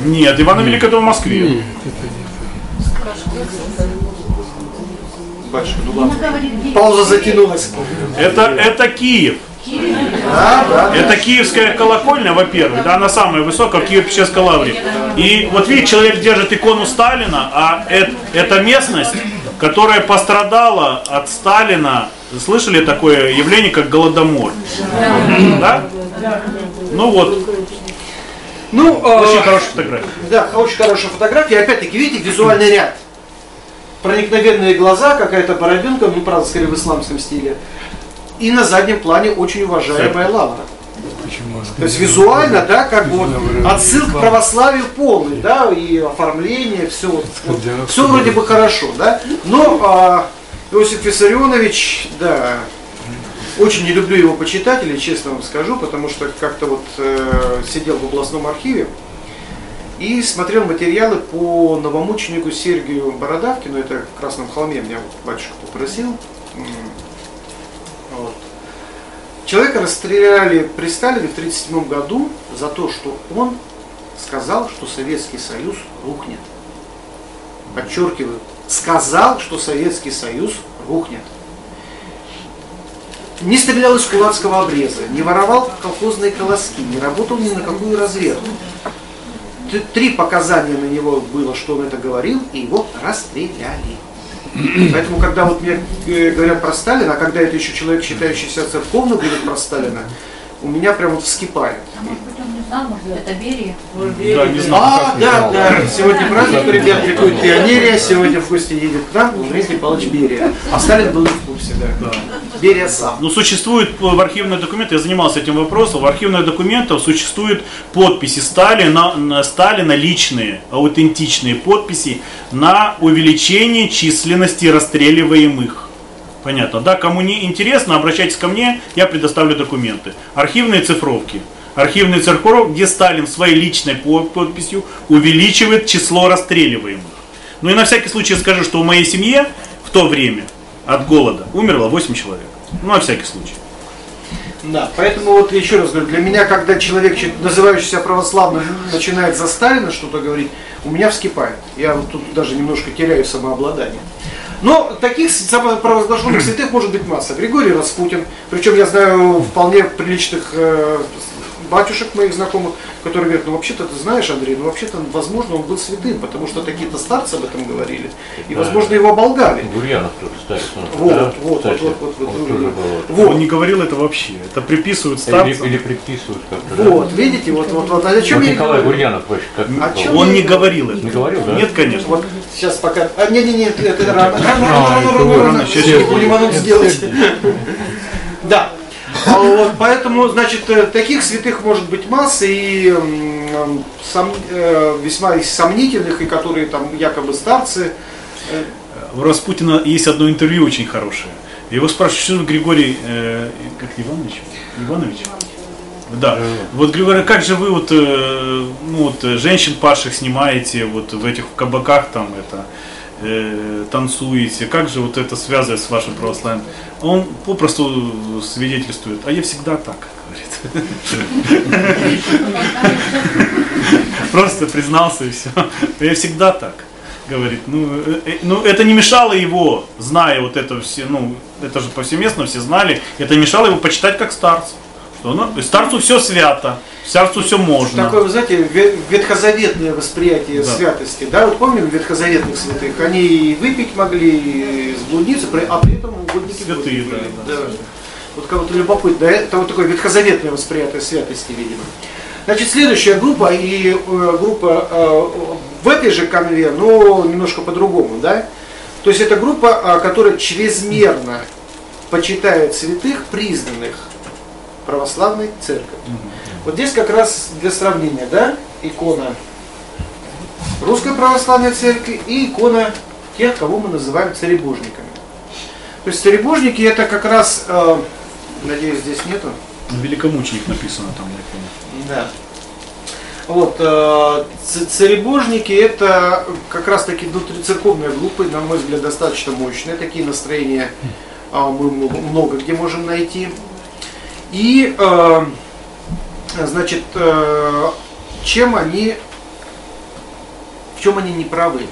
Нет, Ивана Великого это в Москве. Батюшка, ну ладно. Пауза затянулась. Это, это Киев. Да, да. Это киевская колокольня, во-первых, да, она самая высокая в Киево-Печерской лавре. И вот видите, человек держит икону Сталина, а это, это местность, которая пострадала от Сталина. Слышали такое явление, как Голодомор? Да? Ну вот, Ну, э, очень хорошая фотография. Да, очень хорошая фотография. Опять-таки, видите, визуальный ряд. Проникновенные глаза, какая-то бороденка, ну, правда, скорее в исламском стиле. И на заднем плане очень уважаемая лавра. То есть визуально, да, как бы вот отсыл к православию полный, да, и оформление, все, вот, все вроде бы хорошо, да. Но а, Иосиф Виссарионович, да, очень не люблю его почитателей, честно вам скажу, потому что как-то вот э, сидел в областном архиве и смотрел материалы по новомученику Сергию Бородавкину, это в Красном холме меня батюшка попросил. Вот. Человека расстреляли при Сталине в 1937 году за то, что он сказал, что Советский Союз рухнет. Подчеркиваю, сказал, что Советский Союз рухнет. Не стрелял из кулацкого обреза, не воровал колхозные колоски, не работал ни на какую разведку. Три показания на него было, что он это говорил, и его расстреляли. Поэтому, когда вот мне э, говорят про Сталина, а когда это еще человек, считающийся церковным, говорит про Сталина, у меня прям вот вскипает. А может это Берия? Да, не знаю. А, да, да, сегодня праздник, ребят, приходит пионерия, сегодня в гости едет к нам Дмитрий Павлович Берия. А Сталин был не в курсе, да. Берия сам. Ну, существует э, в архивных документах, я занимался этим вопросом, в архивных документах существуют подписи Сталина, на Сталина личные, аутентичные подписи на увеличение численности расстреливаемых. Понятно, да? Кому не интересно, обращайтесь ко мне, я предоставлю документы. Архивные цифровки. Архивный церковь, где Сталин своей личной по- подписью увеличивает число расстреливаемых. Ну и на всякий случай скажу, что в моей семье в то время от голода умерло 8 человек. Ну, на всякий случай. Да, поэтому вот еще раз говорю, для меня, когда человек, называющий себя православным, начинает за Сталина что-то говорить, у меня вскипает. Я вот тут даже немножко теряю самообладание. Но таких самопровозглашенных святых может быть масса. Григорий Распутин, причем я знаю вполне приличных э, батюшек моих знакомых, которые говорят, ну вообще-то ты знаешь, Андрей, ну вообще-то, возможно, он был святым, потому что такие-то старцы об этом говорили, и, возможно, его оболгали. Гурьянов тоже ставит. Вот, да, вот, кстати, вот, вот, вот, он вот, тоже вот. был. Вот. Он не говорил это вообще. Это приписывают Или, старцам. или предписывают как-то. Вот, видите, вот, вот, вот, а о чем Вот я Николай. Гурьянов вообще как О чем Он я не говорил это. Не говорил, да? Нет, конечно. Вот сейчас пока. А, не, не, не, это рано. Рано, рано, А, рано, рано, сейчас будем сделать. Да. А Вот, поэтому, значит, э, таких святых может быть масса и сом- э, весьма сомнительных, и которые там якобы старцы. Э, У Распутина есть одно интервью очень хорошее. Его спрашивают, что Григорий, э, как Иванович? Иванович? Да. Вот Григорий, как же вы вот, э, ну, вот э, женщин падших снимаете вот в этих кабаках там это э, танцуете, как же вот это связывает с вашим православием? Он попросту свидетельствует, а я всегда так, говорит. Просто признался и все. Я всегда так. Говорит, ну, э, э, ну это не мешало его, зная вот это все, ну, это же повсеместно все знали, это мешало его почитать как старца. Что, ну, старцу все свято, старцу все можно. Такое, вы знаете, ве- ветхозаветное восприятие Да. святости. Да, вот помним ветхозаветных святых, они и выпить могли, и сблудиться, а при этом угодники Святые, были. да, да. Вот кого-то любопытно, да, это вот такое ветхозаветное восприятие святости, видимо. Значит, следующая группа, и э, группа э, в этой же конве, но немножко по-другому, да. То есть это группа, а, которая чрезмерно почитает святых, признанных православной церковью. Вот здесь как раз для сравнения, да, икона Русской Православной Церкви и икона тех, кого мы называем царебожниками. То есть царебожники это как раз, э, надеюсь, здесь нету, Великомученик написано там на иконе. да. Вот, э, царебожники это как раз таки внутрицерковная группа, и, на мой взгляд, достаточно мощные. Такие настроения а, мы много, много где можем найти. И, э, значит, э, чем они, в чем они не правы?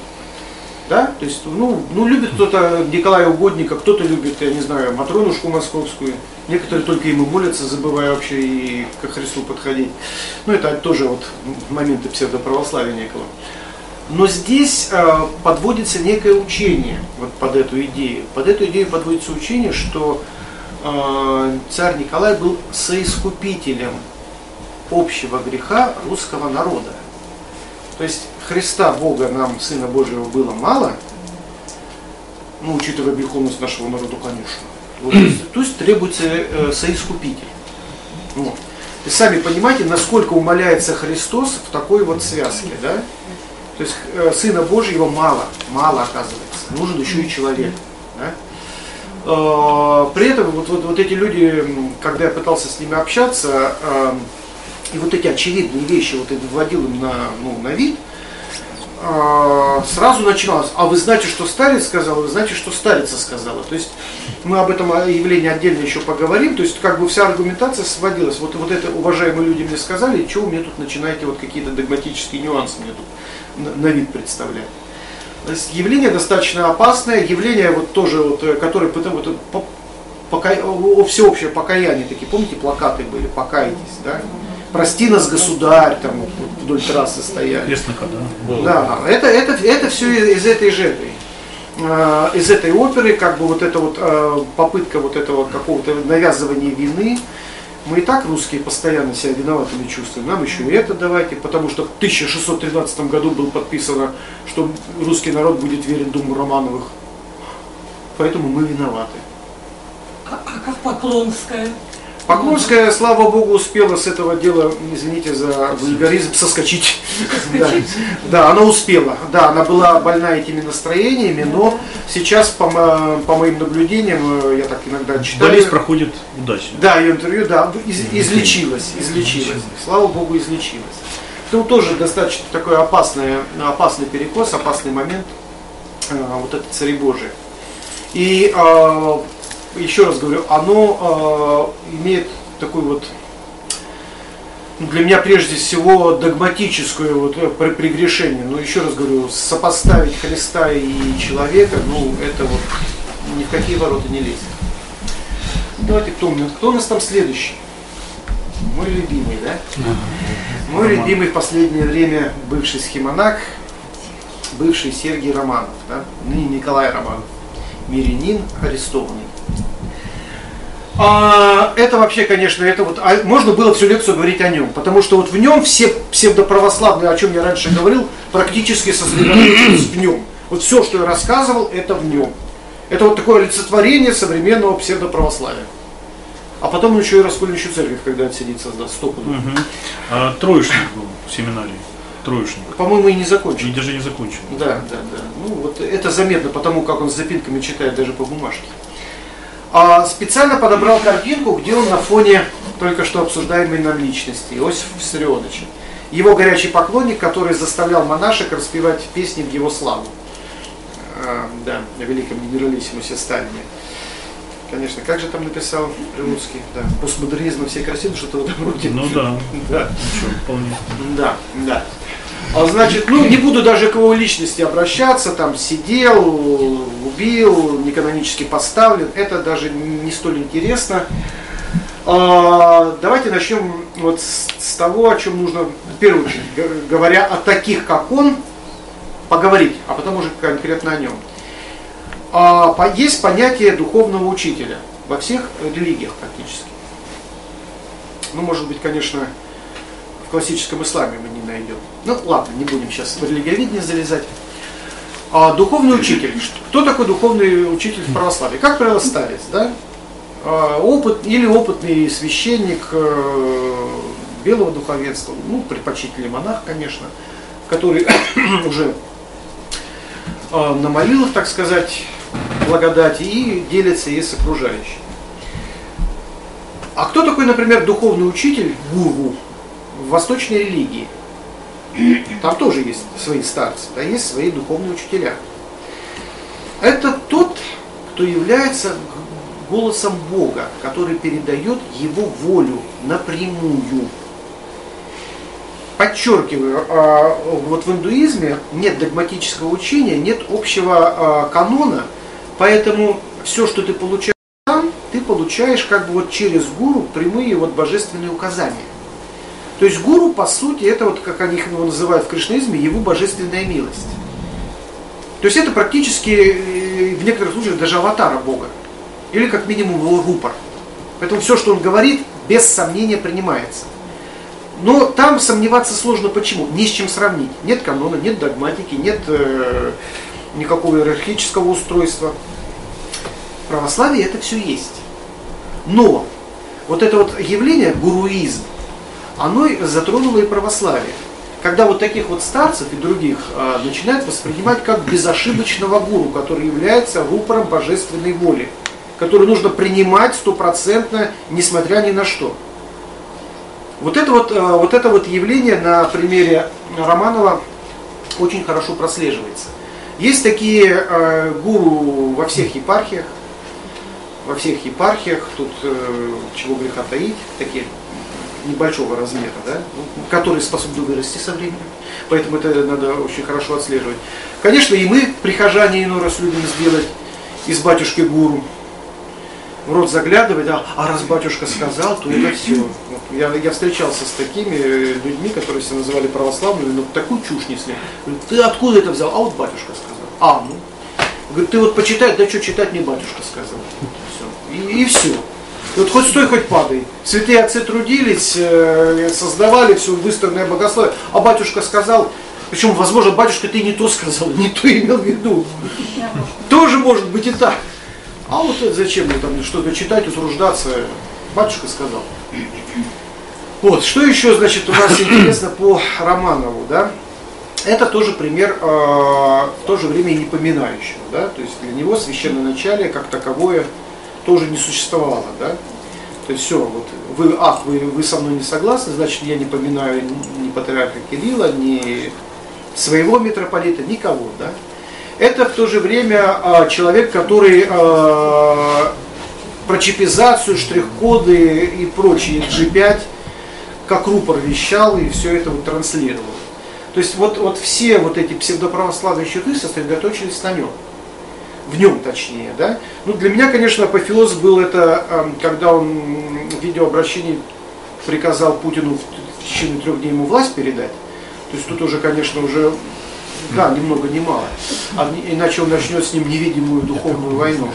Да? То есть, ну, ну любит кто-то Николая Угодника, кто-то любит, я не знаю, Матронушку Московскую. Некоторые только ему молятся, забывая вообще и ко Христу подходить. Ну, это тоже вот моменты псевдоправославия некого. Но здесь э, подводится некое учение вот под эту идею. Под эту идею подводится учение, что царь Николай был соискупителем общего греха русского народа. То есть Христа, Бога, нам, Сына Божьего, было мало, ну, учитывая греховность нашего народа, конечно. Вот, то, есть, то есть требуется э, соискупитель. Вот. И сами понимаете, насколько умоляется Христос в такой вот связке, да? То есть э, Сына Божьего мало, мало оказывается. Нужен еще и человек. Да? Э, При этом вот, вот, вот эти люди, когда я пытался с ними общаться, э, и вот эти очевидные вещи вот это вводил им на, ну, на вид, а, сразу начиналось, а вы знаете, что старец сказал, вы знаете, что старица сказала. То есть мы об этом явлении отдельно еще поговорим, то есть как бы вся аргументация сводилась, вот, вот это уважаемые люди мне сказали, что вы мне тут начинаете вот какие-то догматические нюансы мне тут на, на вид представлять. Явление достаточно опасное, явление вот тоже, вот, э, которое потом вот, по- пока- всеобщее покаяние, такие, помните, плакаты были, покайтесь, да? Прости нас, государь, там вдоль трассы стояли. Песнока, да? Да, это, это, это все из этой же этой, э, из этой оперы, как бы вот эта вот э, попытка вот этого какого-то навязывания вины. Мы и так русские постоянно себя виноватыми чувствуем, нам еще и это давайте, потому что в 1613 году было подписано, что русский народ будет верен Думу Романовых. Поэтому мы виноваты. А, а как Поклонская? Поклонская, слава богу, успела с этого дела, извините за вульгаризм, соскочить. Да, да, она успела. Да, она была больна этими настроениями, но сейчас, по, по моим наблюдениям, э, я так иногда читаю... Болезнь проходит удачно. Да, ее интервью, да, из- излечилась, излечилась. Слава богу, излечилась. Ну, тоже достаточно такой опасный, опасный перекос, опасный момент, э, вот это цари Божие. И э, еще раз говорю, оно э, имеет такой вот ну, для меня прежде всего догматическое вот э, прегрешение. Но еще раз говорю, сопоставить Христа и человека, ну это вот ни в какие ворота не лезет. Давайте, кто, у меня- кто у нас там следующий? Мой любимый, да? Мой любимый в последнее время бывший схемонах, бывший Сергей Романов, да? ныне Николай Романов, мирянин арестованный. А, это вообще, конечно, это вот, а можно было всю лекцию говорить о нем, потому что вот в нем все псевдоправославные, о чем я раньше говорил, практически сосредоточились в нем. Вот все, что я рассказывал, это в нем. Это вот такое олицетворение современного псевдоправославия. А потом он еще и раскольничью церковь, когда отсидит создаст, стопудово. Мгм. А, троечник был в семинарии. Троечник. По-моему, и не закончил. И даже не закончил. Да, да, да. Ну вот это заметно, потому как он с запинками читает даже по бумажке. А специально подобрал картинку, где он на фоне только что обсуждаемой нам личности, Иосиф Виссарионовича. Его горячий поклонник, который заставлял монашек распевать песни в его славу. А, да, о великом генералиссимусе Сталине. Конечно, как же там написал Прилуцкий? Да, постмодернизм все красивы, что-то в этом роде. Ну да, Да. вполне. Да, да. А, Значит, ну не буду даже к его личности обращаться, там сидел, убил, неканонически поставлен, это даже не столь интересно. А, давайте начнем вот с, того, о чем нужно, в первую очередь, говоря о таких, как он, поговорить, а потом уже конкретно о нем. А, есть понятие духовного учителя во всех религиях практически. Ну, может быть, конечно, в классическом исламе мы не найдем. Ну ладно, не будем сейчас в религиоведение залезать. А, духовный учитель. Кто такой духовный учитель в православии? Как правило, старец, да? А, опыт, или опытный священник э, белого духовенства, ну, предпочтительный монах, конечно, который уже намолил их, так сказать, благодати и делится ей с окружающими. А кто такой, например, духовный учитель, гуру, в восточной религии? Там тоже есть свои старцы, да, есть свои духовные учителя. Это тот, кто является голосом Бога, который передает его волю напрямую. Подчеркиваю, а, вот в индуизме нет догматического учения, нет общего а, канона, поэтому все, что ты получаешь там, ты получаешь как бы вот через гуру прямые вот божественные указания. То есть гуру, по сути, это вот, как они его называют в кришнаизме, его божественная милость. То есть это практически э, в некоторых случаях даже аватара Бога. Или как минимум его рупор. Поэтому все, что он говорит, без сомнения принимается. Но там сомневаться сложно почему? Не с чем сравнить. Нет канона, нет догматики, нет э, никакого иерархического устройства. В православии это все есть. Но вот это вот явление гуруизм, оно затронуло и православие. Когда вот таких вот старцев и других а, начинают воспринимать как безошибочного гуру, который является рупором божественной воли, который нужно принимать стопроцентно, несмотря ни на что. Вот это вот, а, вот это вот явление на примере Романова очень хорошо прослеживается. Есть такие э, гуру во всех епархиях, во всех епархиях, тут э, чего греха таить, такие небольшого размера, да, ну, которые способны вырасти со временем. Поэтому это надо очень хорошо отслеживать. Конечно, и мы, прихожане, иной раз любим сделать из батюшки гуру. В рот заглядывать, а, а раз батюшка сказал, то это все. Вот я, я встречался с такими э, людьми, которые себя называли православными, но такую чушь несли. Ты откуда это взял? А вот батюшка сказал. А, ну. Говорит, ты вот почитай, да что читать, мне батюшка сказал. Все. И, и все. Вот хоть стой, хоть падай. Святые отцы трудились, э, создавали все выстроенное богословие. А батюшка сказал, причем, возможно, батюшка ты не то сказал, не то имел в виду. Тоже может быть и так. А вот зачем мне там что-то читать, утруждаться? Батюшка сказал. Вот, что еще, значит, у нас интересно по Романову, да? Это тоже пример э, в то же время и непоминающего, да? То есть для него священное начале как таковое тоже не существовало, да? То есть все, вот вы, ах, вы, вы со мной не согласны, значит я не поминаю ни патриарха Кирилла, ни своего митрополита, никого, да? Это в то же время э, человек, который э, про чипизацию, штрих-коды и прочие G5 как рупор вещал и все это вот транслировал. То есть вот, вот все вот эти псевдоправославные щиты сосредоточились на нем. В нем точнее, да. Ну для меня, конечно, апофеоз был это, эм, когда он в видеообращении приказал Путину в течение трех дней ему власть передать. То есть тут уже, конечно, уже, да, ни много ни мало. А иначе он начнет с ним невидимую духовную войну.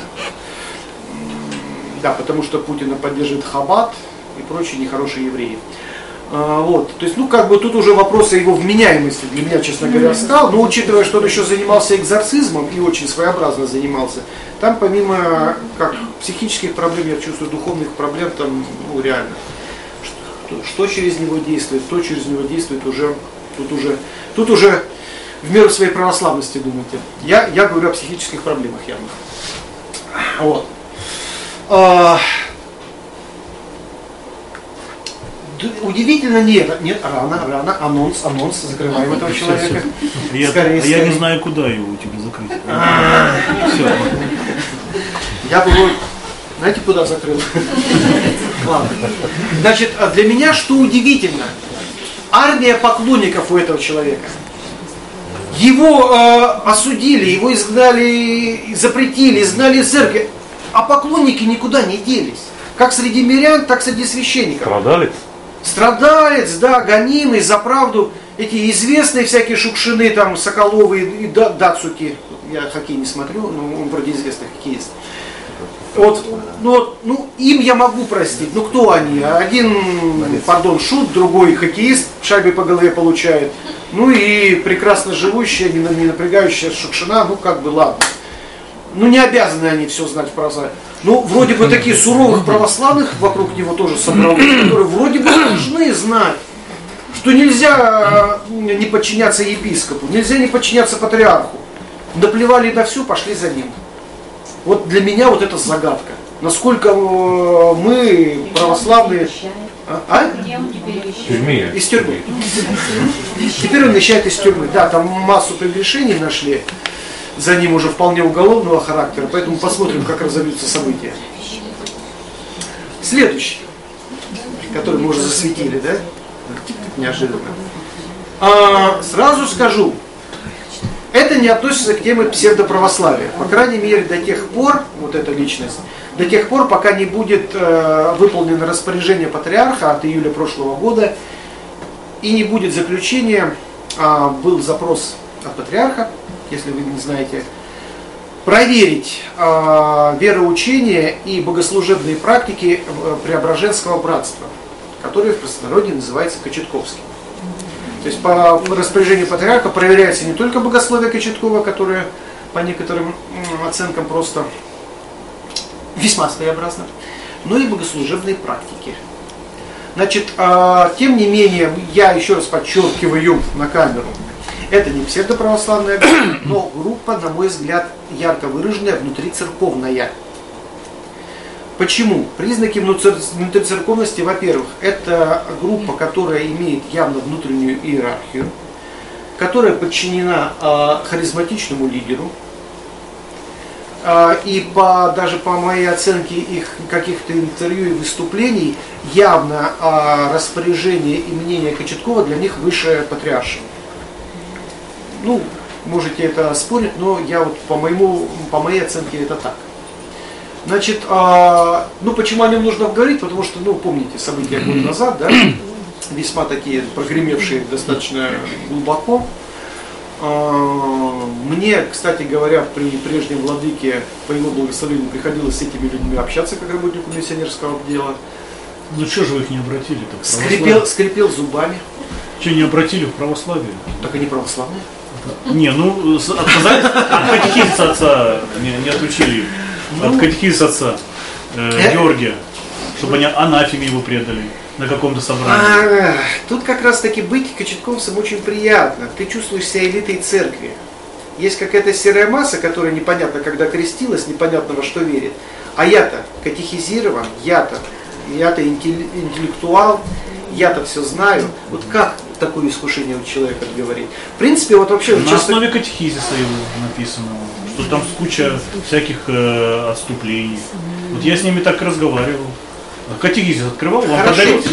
Да, потому что Путина поддерживает Хабат и прочие нехорошие евреи. А, вот. То есть, ну, как бы тут уже вопрос о его вменяемости для меня, честно говоря, стал. Но учитывая, что он еще занимался экзорцизмом и очень своеобразно занимался, там помимо как психических проблем, я чувствую, духовных проблем, там, ну, реально. Что, что через него действует, кто через него действует, уже тут уже, тут уже в меру своей православности думайте. Я, я говорю о психических проблемах явно. Вот. А, Удивительно нет, нет, рано, рано, анонс, анонс, закрываем этого человека. Я, скорее, а я не знаю, куда его у тебя закрыть. А. Все. Я бы его, знаете, куда закрыл? Ладно. Значит, а для меня что удивительно, армия поклонников у этого человека. Его э, осудили, его изгнали, запретили, изгнали из церкви, а поклонники никуда не делись. Как среди мирян, так среди священников. Продали? Страдалец, да, гонимый за правду. Эти известные всякие шукшины, там, Соколовы и Дацуки. Я хоккей не смотрю, но он вроде известный хоккеист. Вот, ну, ну, им я могу простить. Ну, кто они? Один, пардон, шут, другой хоккеист, шайбой по голове получает. Ну и прекрасно живущая, не, не напрягающая шукшина, ну, как бы, ладно. Ну, не обязаны они все знать в православии. Ну, вроде бы такие суровых православных вокруг него тоже собралось, которые вроде бы должны знать, что нельзя э, не подчиняться епископу, нельзя не подчиняться патриарху. Наплевали на все, пошли за ним. Вот для меня вот это загадка. Насколько э, мы православные... А? а? Тюрьме. Из тюрьмы. Теперь он вещает из тюрьмы. Да, там массу прегрешений нашли за ним уже вполне уголовного характера, поэтому посмотрим, как разовьются события. Следующий, который мы уже засветили, да? Неожиданно. А, сразу скажу, это не относится к теме псевдоправославия. По крайней мере, до тех пор, вот эта личность, до тех пор, пока не будет э, выполнено распоряжение патриарха от июля прошлого года, и не будет заключения, э, был запрос от патриарха, если вы не знаете, проверить э, вероучение и богослужебные практики э, Преображенского братства, которое в простонародье называется Кочетковским. То есть по распоряжению патриарха проверяется не только богословие Кочеткова, которое по некоторым оценкам просто весьма своеобразно, но и богослужебные практики. Значит, э, тем не менее, я еще раз подчеркиваю на камеру, это не псевдоправославная группа, но группа, на мой взгляд, ярко выраженная, внутрицерковная. Почему? Признаки внутрицерковности, во-первых, это группа, которая имеет явно внутреннюю иерархию, которая подчинена э, харизматичному лидеру, э, и по, даже по моей оценке их каких-то интервью и выступлений, явно э, распоряжение и мнение Кочеткова для них выше патриаршего ну, можете это спорить, но я вот по моему, по моей оценке это так. Значит, а, ну почему о нем нужно говорить? Потому что, ну, помните события год назад, да, весьма такие прогремевшие достаточно глубоко. А, мне, кстати говоря, при прежнем владыке, по его благословению, приходилось с этими людьми общаться, как работнику миссионерского отдела. Ну что же вы их не обратили? Так, скрипел, скрипел зубами. Что, не обратили в православие? Так они православные. Не, ну, отказать от катехизиса отца не, не отучили. От ну. катехизиса отца э, Георгия. чтобы они анафеме его предали на каком-то собрании. А, тут как раз таки быть кочетковцем очень приятно. Ты чувствуешь себя элитой церкви. Есть какая-то серая масса, которая непонятно, когда крестилась, непонятно во что верит. А я-то катехизирован, я-то, я-то интеллектуал, я-то все знаю. Вот как такое искушение у человека отговорить? В принципе, вот вообще На часто- основе катехизиса его написано, что там куча всяких э, отступлений. Вот я с ними так разговаривал. Катехизис открывал, вам Хорошо. подарить?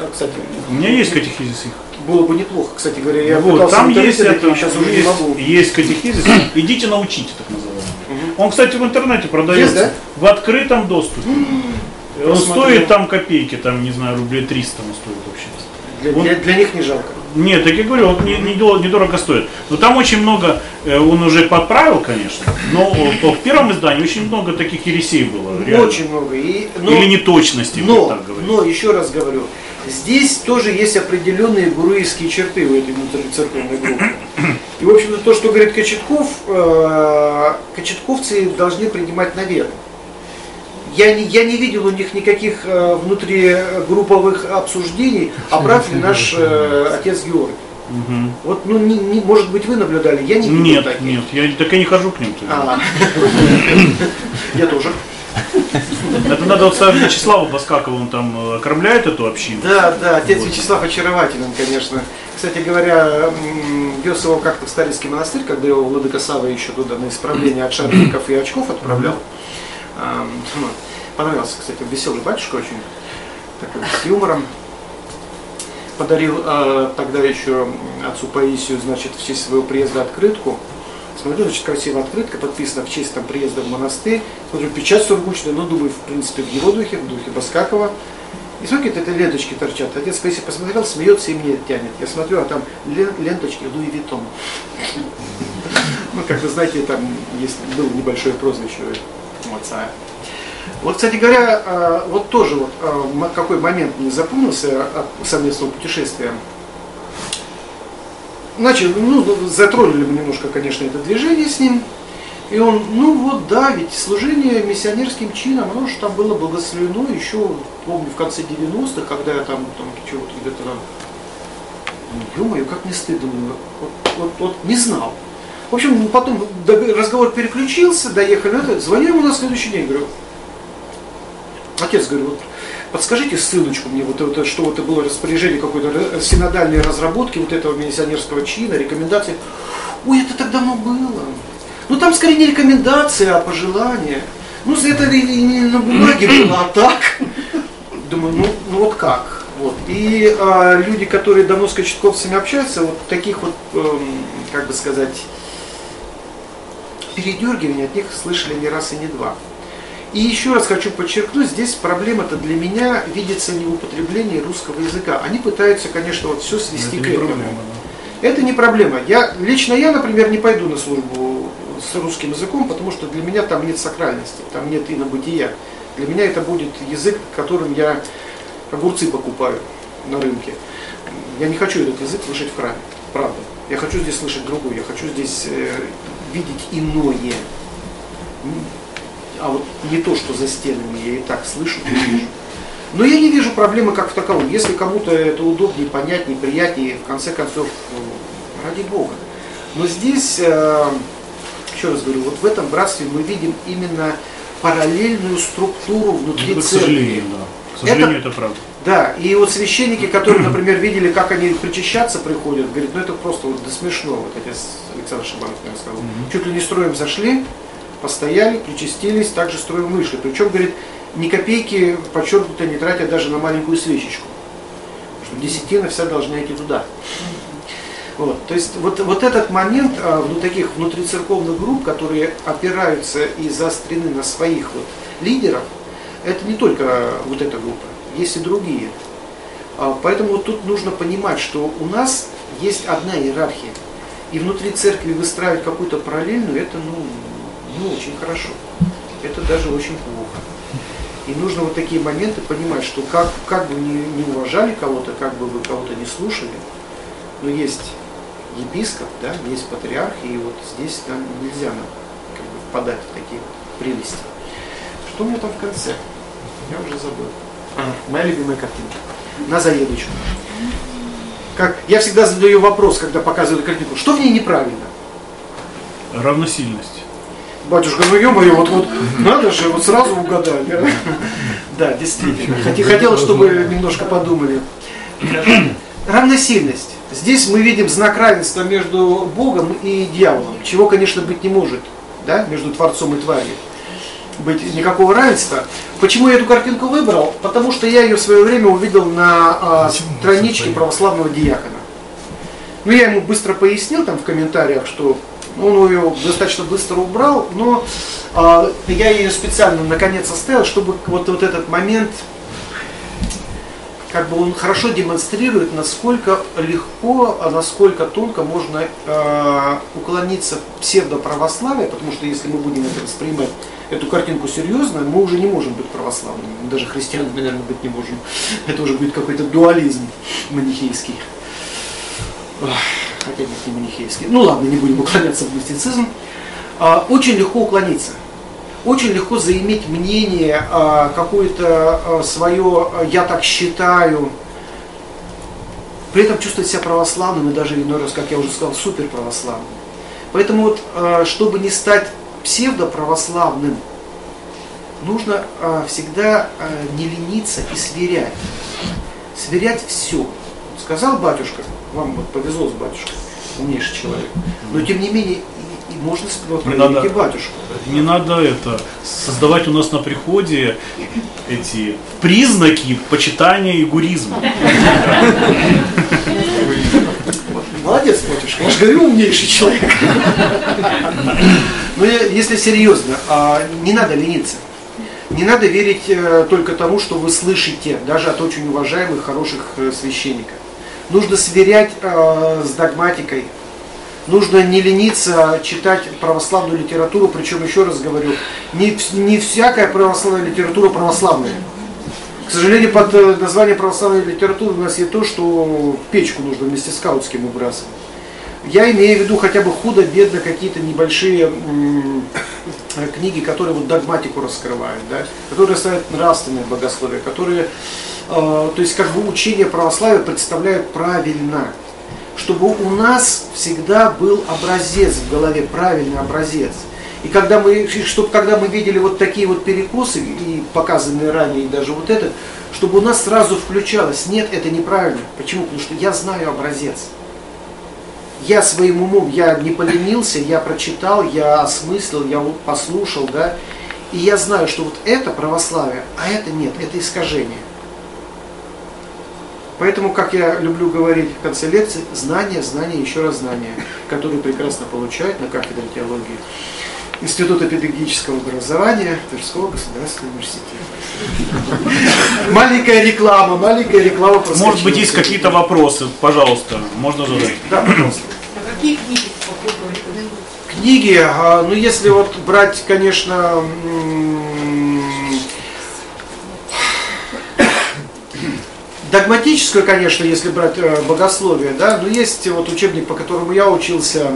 А, Кстати, У меня есть катехизис их. было бы неплохо, кстати говоря. Я Вот, там есть, это, сейчас уже не есть, могу. есть катехизис. Идите научите, так называемый. Он, кстати, в интернете продается Есть, да? в открытом доступе. Он Посмотрел. стоит там копейки, там, не знаю, рублей 300 он стоит вообще. Для, Вот. для- для них не жалко. Нет, так я говорю, он не- недо- недорого стоит. Но там очень много, э, он уже подправил, конечно, но э, в первом издании очень много таких ересей было. реально. Очень много. И, но- Или неточностей, Но, так говорить. но, еще раз говорю, здесь тоже есть определенные гуруистские черты у этой внутрицерковной группы. И, в общем-то, то, что говорит Кочетков, э, кочетковцы должны принимать на веру. Я не, я не видел у них никаких э, внутригрупповых обсуждений, а прав ли наш э, отец Георгий. Мгм. Вот, ну, не, не- может быть, вы наблюдали, я не видел Нет, таких. нет, я так и не хожу к ним. А. Я тоже. Это надо вот ставить Вячеславу Баскакову, он там э, окормляет эту общину. Да, да, отец Вот. Вячеслав очарователен, конечно. Кстати говоря, вез его как-то в Старицкий монастырь, когда его Владыка Сава еще туда на исправление от шарников и очков отправлял. Понравился, кстати, веселый батюшка очень, такой с юмором. Подарил э, тогда еще отцу Паисию, значит, в честь своего приезда открытку. Смотрю, значит, красивая открытка, подписана в честь там, приезда в монастырь. Смотрю, печать сургучная, ну, думаю, в принципе, в его духе, в духе Баскакова. И смотри, какие-то ленточки торчат. Отец Паисий посмотрел, смеется и мне тянет. Я смотрю, а там лен- ленточки Луи Виттон. Ну, как вы знаете, там есть, было небольшое прозвище отца. Вот, кстати говоря, а, вот тоже вот а, какой момент мне запомнился от совместного путешествия. Начали, ну, затронули мы немножко, конечно, это движение с ним. И он, ну вот да, ведь служение миссионерским чином, оно же там было благословено еще, помню, в конце 90-х, когда я там, там чего-то где-то там, ну, ё-моё, как не стыдно, вот, вот, вот не знал. В общем, ну, потом разговор переключился, доехали, на это, звоню ему на следующий день, говорю, отец, говорю, вот подскажите ссылочку мне, вот, это, что это было распоряжение какой-то синодальной разработки вот этого миссионерского чина, рекомендации. Ой, это так давно было. Ну там скорее не рекомендация, а пожелание. Ну, это не на бумаге было, а так. Думаю, ну, ну вот как? Вот. И а, люди, которые давно с кочетковцами общаются, вот таких вот, эм, как бы сказать, передергиваний от них слышали не раз и не два. И еще раз хочу подчеркнуть, здесь проблема-то для меня видится не в употреблении русского языка. Они пытаются, конечно, вот все свести Это к этому. проблема, да. Это не проблема. Я, лично я, например, не пойду на службу с русским языком, потому что для меня там нет сакральности, там нет инобытия. Для меня это будет язык, которым я огурцы покупаю на рынке. Я не хочу этот язык слышать в храме, правда. Я хочу здесь слышать другой, я хочу здесь э, видеть иное. А вот не то, что за стенами я и так слышу и вижу. Но я не вижу проблемы как в таковом. Если кому-то это удобнее, понятнее, приятнее, в конце концов, ну, ради Бога. Но здесь, э, еще раз говорю, вот в этом братстве мы видим именно параллельную структуру внутри Ну, к церкви. сожалению, да. К сожалению, это, правда. Да, и вот священники, которые, например, видели, как они причащаться приходят, говорят, ну это просто вот до смешно, вот отец Александр Шабанов мне рассказал. Чуть ли не строем зашли, постояли, причастились, также строем вышли. Причем, говорит, ни копейки подчеркнуто не тратя даже на маленькую свечечку. Что десятина вся должна идти туда. Вот, то есть вот, вот этот момент а, ну, таких внутрицерковных групп, которые опираются и заострены на своих вот лидеров, это не только вот эта группа, есть и другие. А, Поэтому вот тут нужно понимать, что у нас есть одна иерархия. И внутри церкви выстраивать какую-то параллельную, это ну, не очень хорошо. Это даже очень плохо. И нужно вот такие моменты понимать, что как, как бы не, не уважали кого-то, как бы вы кого-то не слушали, но есть епископ, да, есть патриарх, и вот здесь нам нельзя нам, как бы, впадать в такие прелести. Что у меня там в конце? Я уже забыл. Ага, моя любимая картинка. На заедочку. Как, я всегда задаю вопрос, когда показываю картинку, что в ней неправильно? Равносильность. Батюшка, ну ё-моё, вот, вот надо же, вот сразу угадали. Да, действительно. Хоте- Хотелось, чтобы немножко подумали. Равносильность. Здесь мы видим знак равенства между Богом и дьяволом, чего, конечно, быть не может, да, между Творцом и тварью. Быть никакого равенства. Почему я эту картинку выбрал? Потому что я ее в свое время увидел на а, страничке православного диакона. Ну, я ему быстро пояснил там в комментариях, что он ее достаточно быстро убрал, но а, я ее специально наконец оставил, чтобы вот, вот этот момент, как бы он хорошо демонстрирует, насколько легко, а насколько тонко можно а, уклониться в псевдоправославие, потому что если мы будем это воспринимать, эту картинку серьезно, мы уже не можем быть православными, мы даже христианами, наверное, быть не можем. Это уже будет какой-то дуализм манихейский. Хотя нет, не манихейский. Ну ладно, не будем уклоняться в мистицизм. А, Очень легко уклониться. Очень легко заиметь мнение, а, какое-то а, свое «я так считаю», при этом чувствовать себя православным и даже иной раз, как я уже сказал, супер православным. Поэтому вот, чтобы не стать псевдоправославным, нужно а, всегда а, не лениться и сверять. Сверять все. Сказал батюшка, вам вот повезло с батюшкой, умнейший человек. Но тем не менее, и, и можно Не проверить надо. и батюшку. Не надо это создавать у нас на приходе эти признаки почитания и гуризма. Молодец, батюшка, я же говорю, умнейший человек. Но я- если серьезно, а, не надо лениться. Не надо верить э, только тому, что вы слышите, даже от очень уважаемых, хороших э, священников. Нужно сверять э, с догматикой. Нужно не лениться читать православную литературу, причем еще раз говорю, не, не всякая православная литература православная. К сожалению, под названием православной литературы у нас есть то, что печку нужно вместе с Каутским выбрасывать. Я имею в виду хотя бы худо-бедно какие-то небольшие книги, которые вот догматику раскрывают, да, которые ставят нравственное богословие, которые, э, то есть как бы учение православия представляют правильно, чтобы у нас всегда был образец в голове, правильный образец. И когда мы, чтобы когда мы видели вот такие вот перекосы, и показанные ранее, и даже вот этот, чтобы у нас сразу включалось, нет, это неправильно. Почему? Потому что я знаю образец. Я своим умом, я не поленился, я прочитал, я осмыслил, я вот послушал, да, и я знаю, что вот это православие, а это нет, это искажение. Поэтому, как я люблю говорить в конце лекции, знание, знание, еще раз знание, которые прекрасно получают на кафедре теологии Института педагогического образования Тверского государственного университета. Маленькая реклама, маленькая реклама. Может быть, есть какие-то вопросы, пожалуйста, можно задать. Да, пожалуйста. А какие книги? Книги, а, ну если вот брать, конечно, м, догматическую, конечно, если брать э, богословие, да, но есть вот учебник, по которому я учился,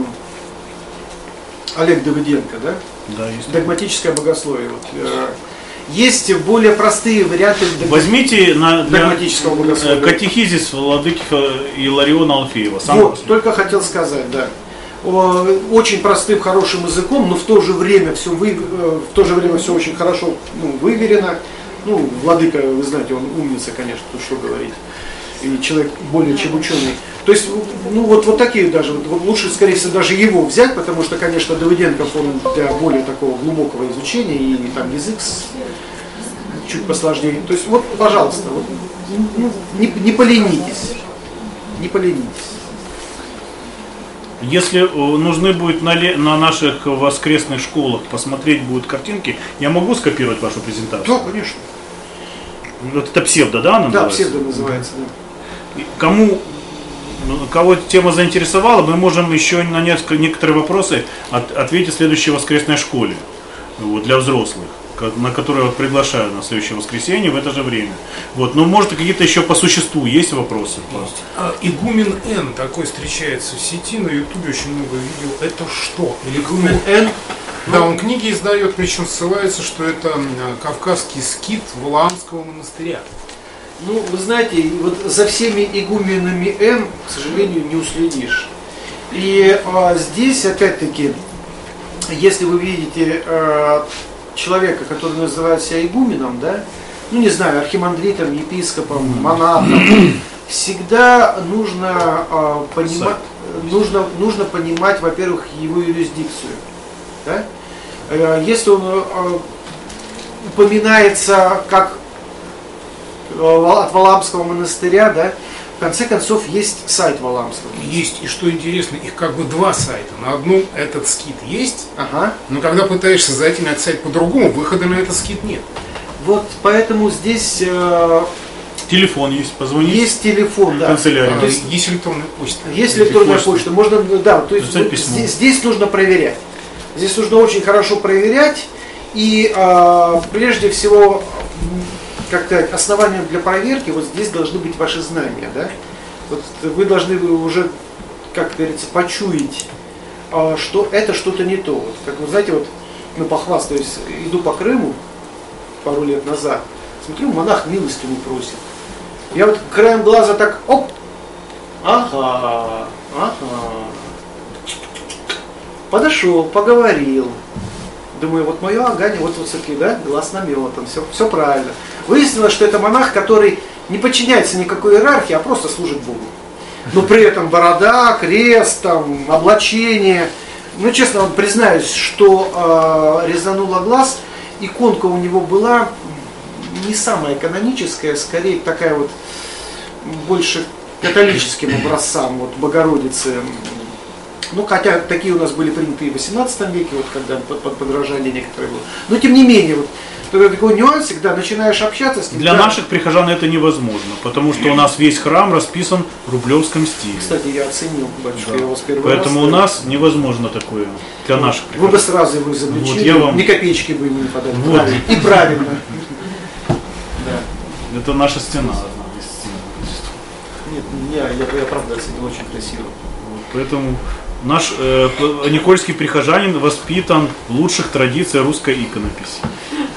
Олег Давыденко, да, Да, есть. догматическое богословие. Вот, э, есть более простые варианты дог- Возьмите на для, догматического э, богословия. катехизис Владыки Илариона Алфеева. Сам Вот, только хотел сказать, да. Очень простым, хорошим языком, но в то же время все вы, э, в то же время все очень хорошо ну, выверено. Ну, владыка, вы знаете, он умница, конечно, тут что говорить. И человек более чем ученый. То есть, ну вот, вот такие даже, вот, лучше, скорее всего, даже его взять, потому что, конечно, Давыденков, он для более такого глубокого изучения, и там язык чуть посложнее. То есть, вот, пожалуйста, вот, ну, не, не поленитесь. Не поленитесь. Если э, нужны будет на, на наших воскресных школах посмотреть будут картинки, я могу скопировать вашу презентацию? Да, конечно. Вот это псевдо, да, Да, называется? псевдо называется, да. Кому, кого эта тема заинтересовала, мы можем еще на несколько, некоторые вопросы от- ответить в следующей воскресной школе вот, для взрослых, на которую я приглашаю на следующее воскресенье в это же время. Вот, но может какие-то еще по существу есть вопросы? А, Игумен Н такой встречается в сети, на ютубе очень много видео. Это что? Или кто? Н. Да, он книги издает, причем ссылается, что это кавказский скит Валаамского монастыря. Ну, вы знаете, вот за всеми игуменами Н, к сожалению, не уследишь. И а, здесь, опять-таки, если вы видите а, человека, который называет себя игуменом, да, ну, не знаю, архимандритом, епископом, монахом, всегда нужно, а, понима- нужно, нужно понимать, во-первых, его юрисдикцию. Да? Э, Если он э, упоминается как от Валамского монастыря, да, в конце концов есть сайт Валамского. Есть, и что интересно, их как бы два сайта. На одном этот скит есть, Ага. но когда пытаешься зайти на этот сайт по-другому, выхода на этот скит нет. Вот поэтому здесь э, Телефон есть, позвонить. есть телефон, да. Канцелярия. А, То есть есть электронная почта. Есть электронная почта. почта, можно, да, то есть вот здесь, здесь нужно проверять. Здесь нужно очень хорошо проверять, и а, прежде всего, как сказать, основанием для проверки, вот здесь должны быть ваши знания, да? Вот вы должны уже, как говорится, почуять, а, что это что-то не то. Вот, как вы знаете, вот, ну, похвастаюсь, иду по Крыму пару лет назад, смотрю, монах милостыню просит. Я вот краем глаза так, оп, Ага, ага. Подошел, поговорил. Думаю, вот мое агане, вот вот все-таки, да, глаз наметан, все, все правильно. Выяснилось, что это монах, который не подчиняется никакой иерархии, а просто служит Богу. Но при этом борода, крест, там, облачение. Ну, честно, вот признаюсь, что э, резануло глаз. Иконка у него была не самая каноническая, скорее такая вот больше католическим образцам, вот Богородицы. Ну, хотя такие у нас были приняты и в 18 веке, вот когда под, под подражание некоторые. Но тем не менее, вот это такой нюансик, да, начинаешь общаться с ним. Для да. наших прихожан это невозможно, потому что у нас весь храм расписан в рублевском стиле. Кстати, я оценил, батюшка, Да. я вас первый Поэтому раз. у нас невозможно такое для наших Вы бы прихожан. сразу его изобличили, Вот я вам- ни копеечки бы ему не подали. Вот. Правильно. И правильно. Да. Это наша стена. Нет, я, я, я правда оценил очень красиво. Вот, Поэтому наш э, Никольский прихожанин воспитан в лучших традициях русской иконописи.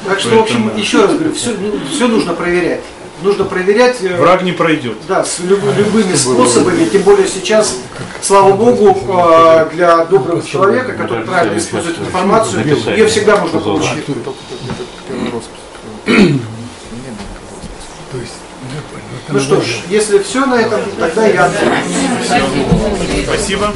Так что, в общем, Поэтому- еще раз говорю, все, все нужно проверять. Нужно проверять. э, Враг не пройдет. Да, с люб- любыми способами, тем более сейчас, слава богу, э, для доброго человека, который правильно использует информацию, ее всегда можно получить. Ну что ж, если все на этом, тогда я... Спасибо.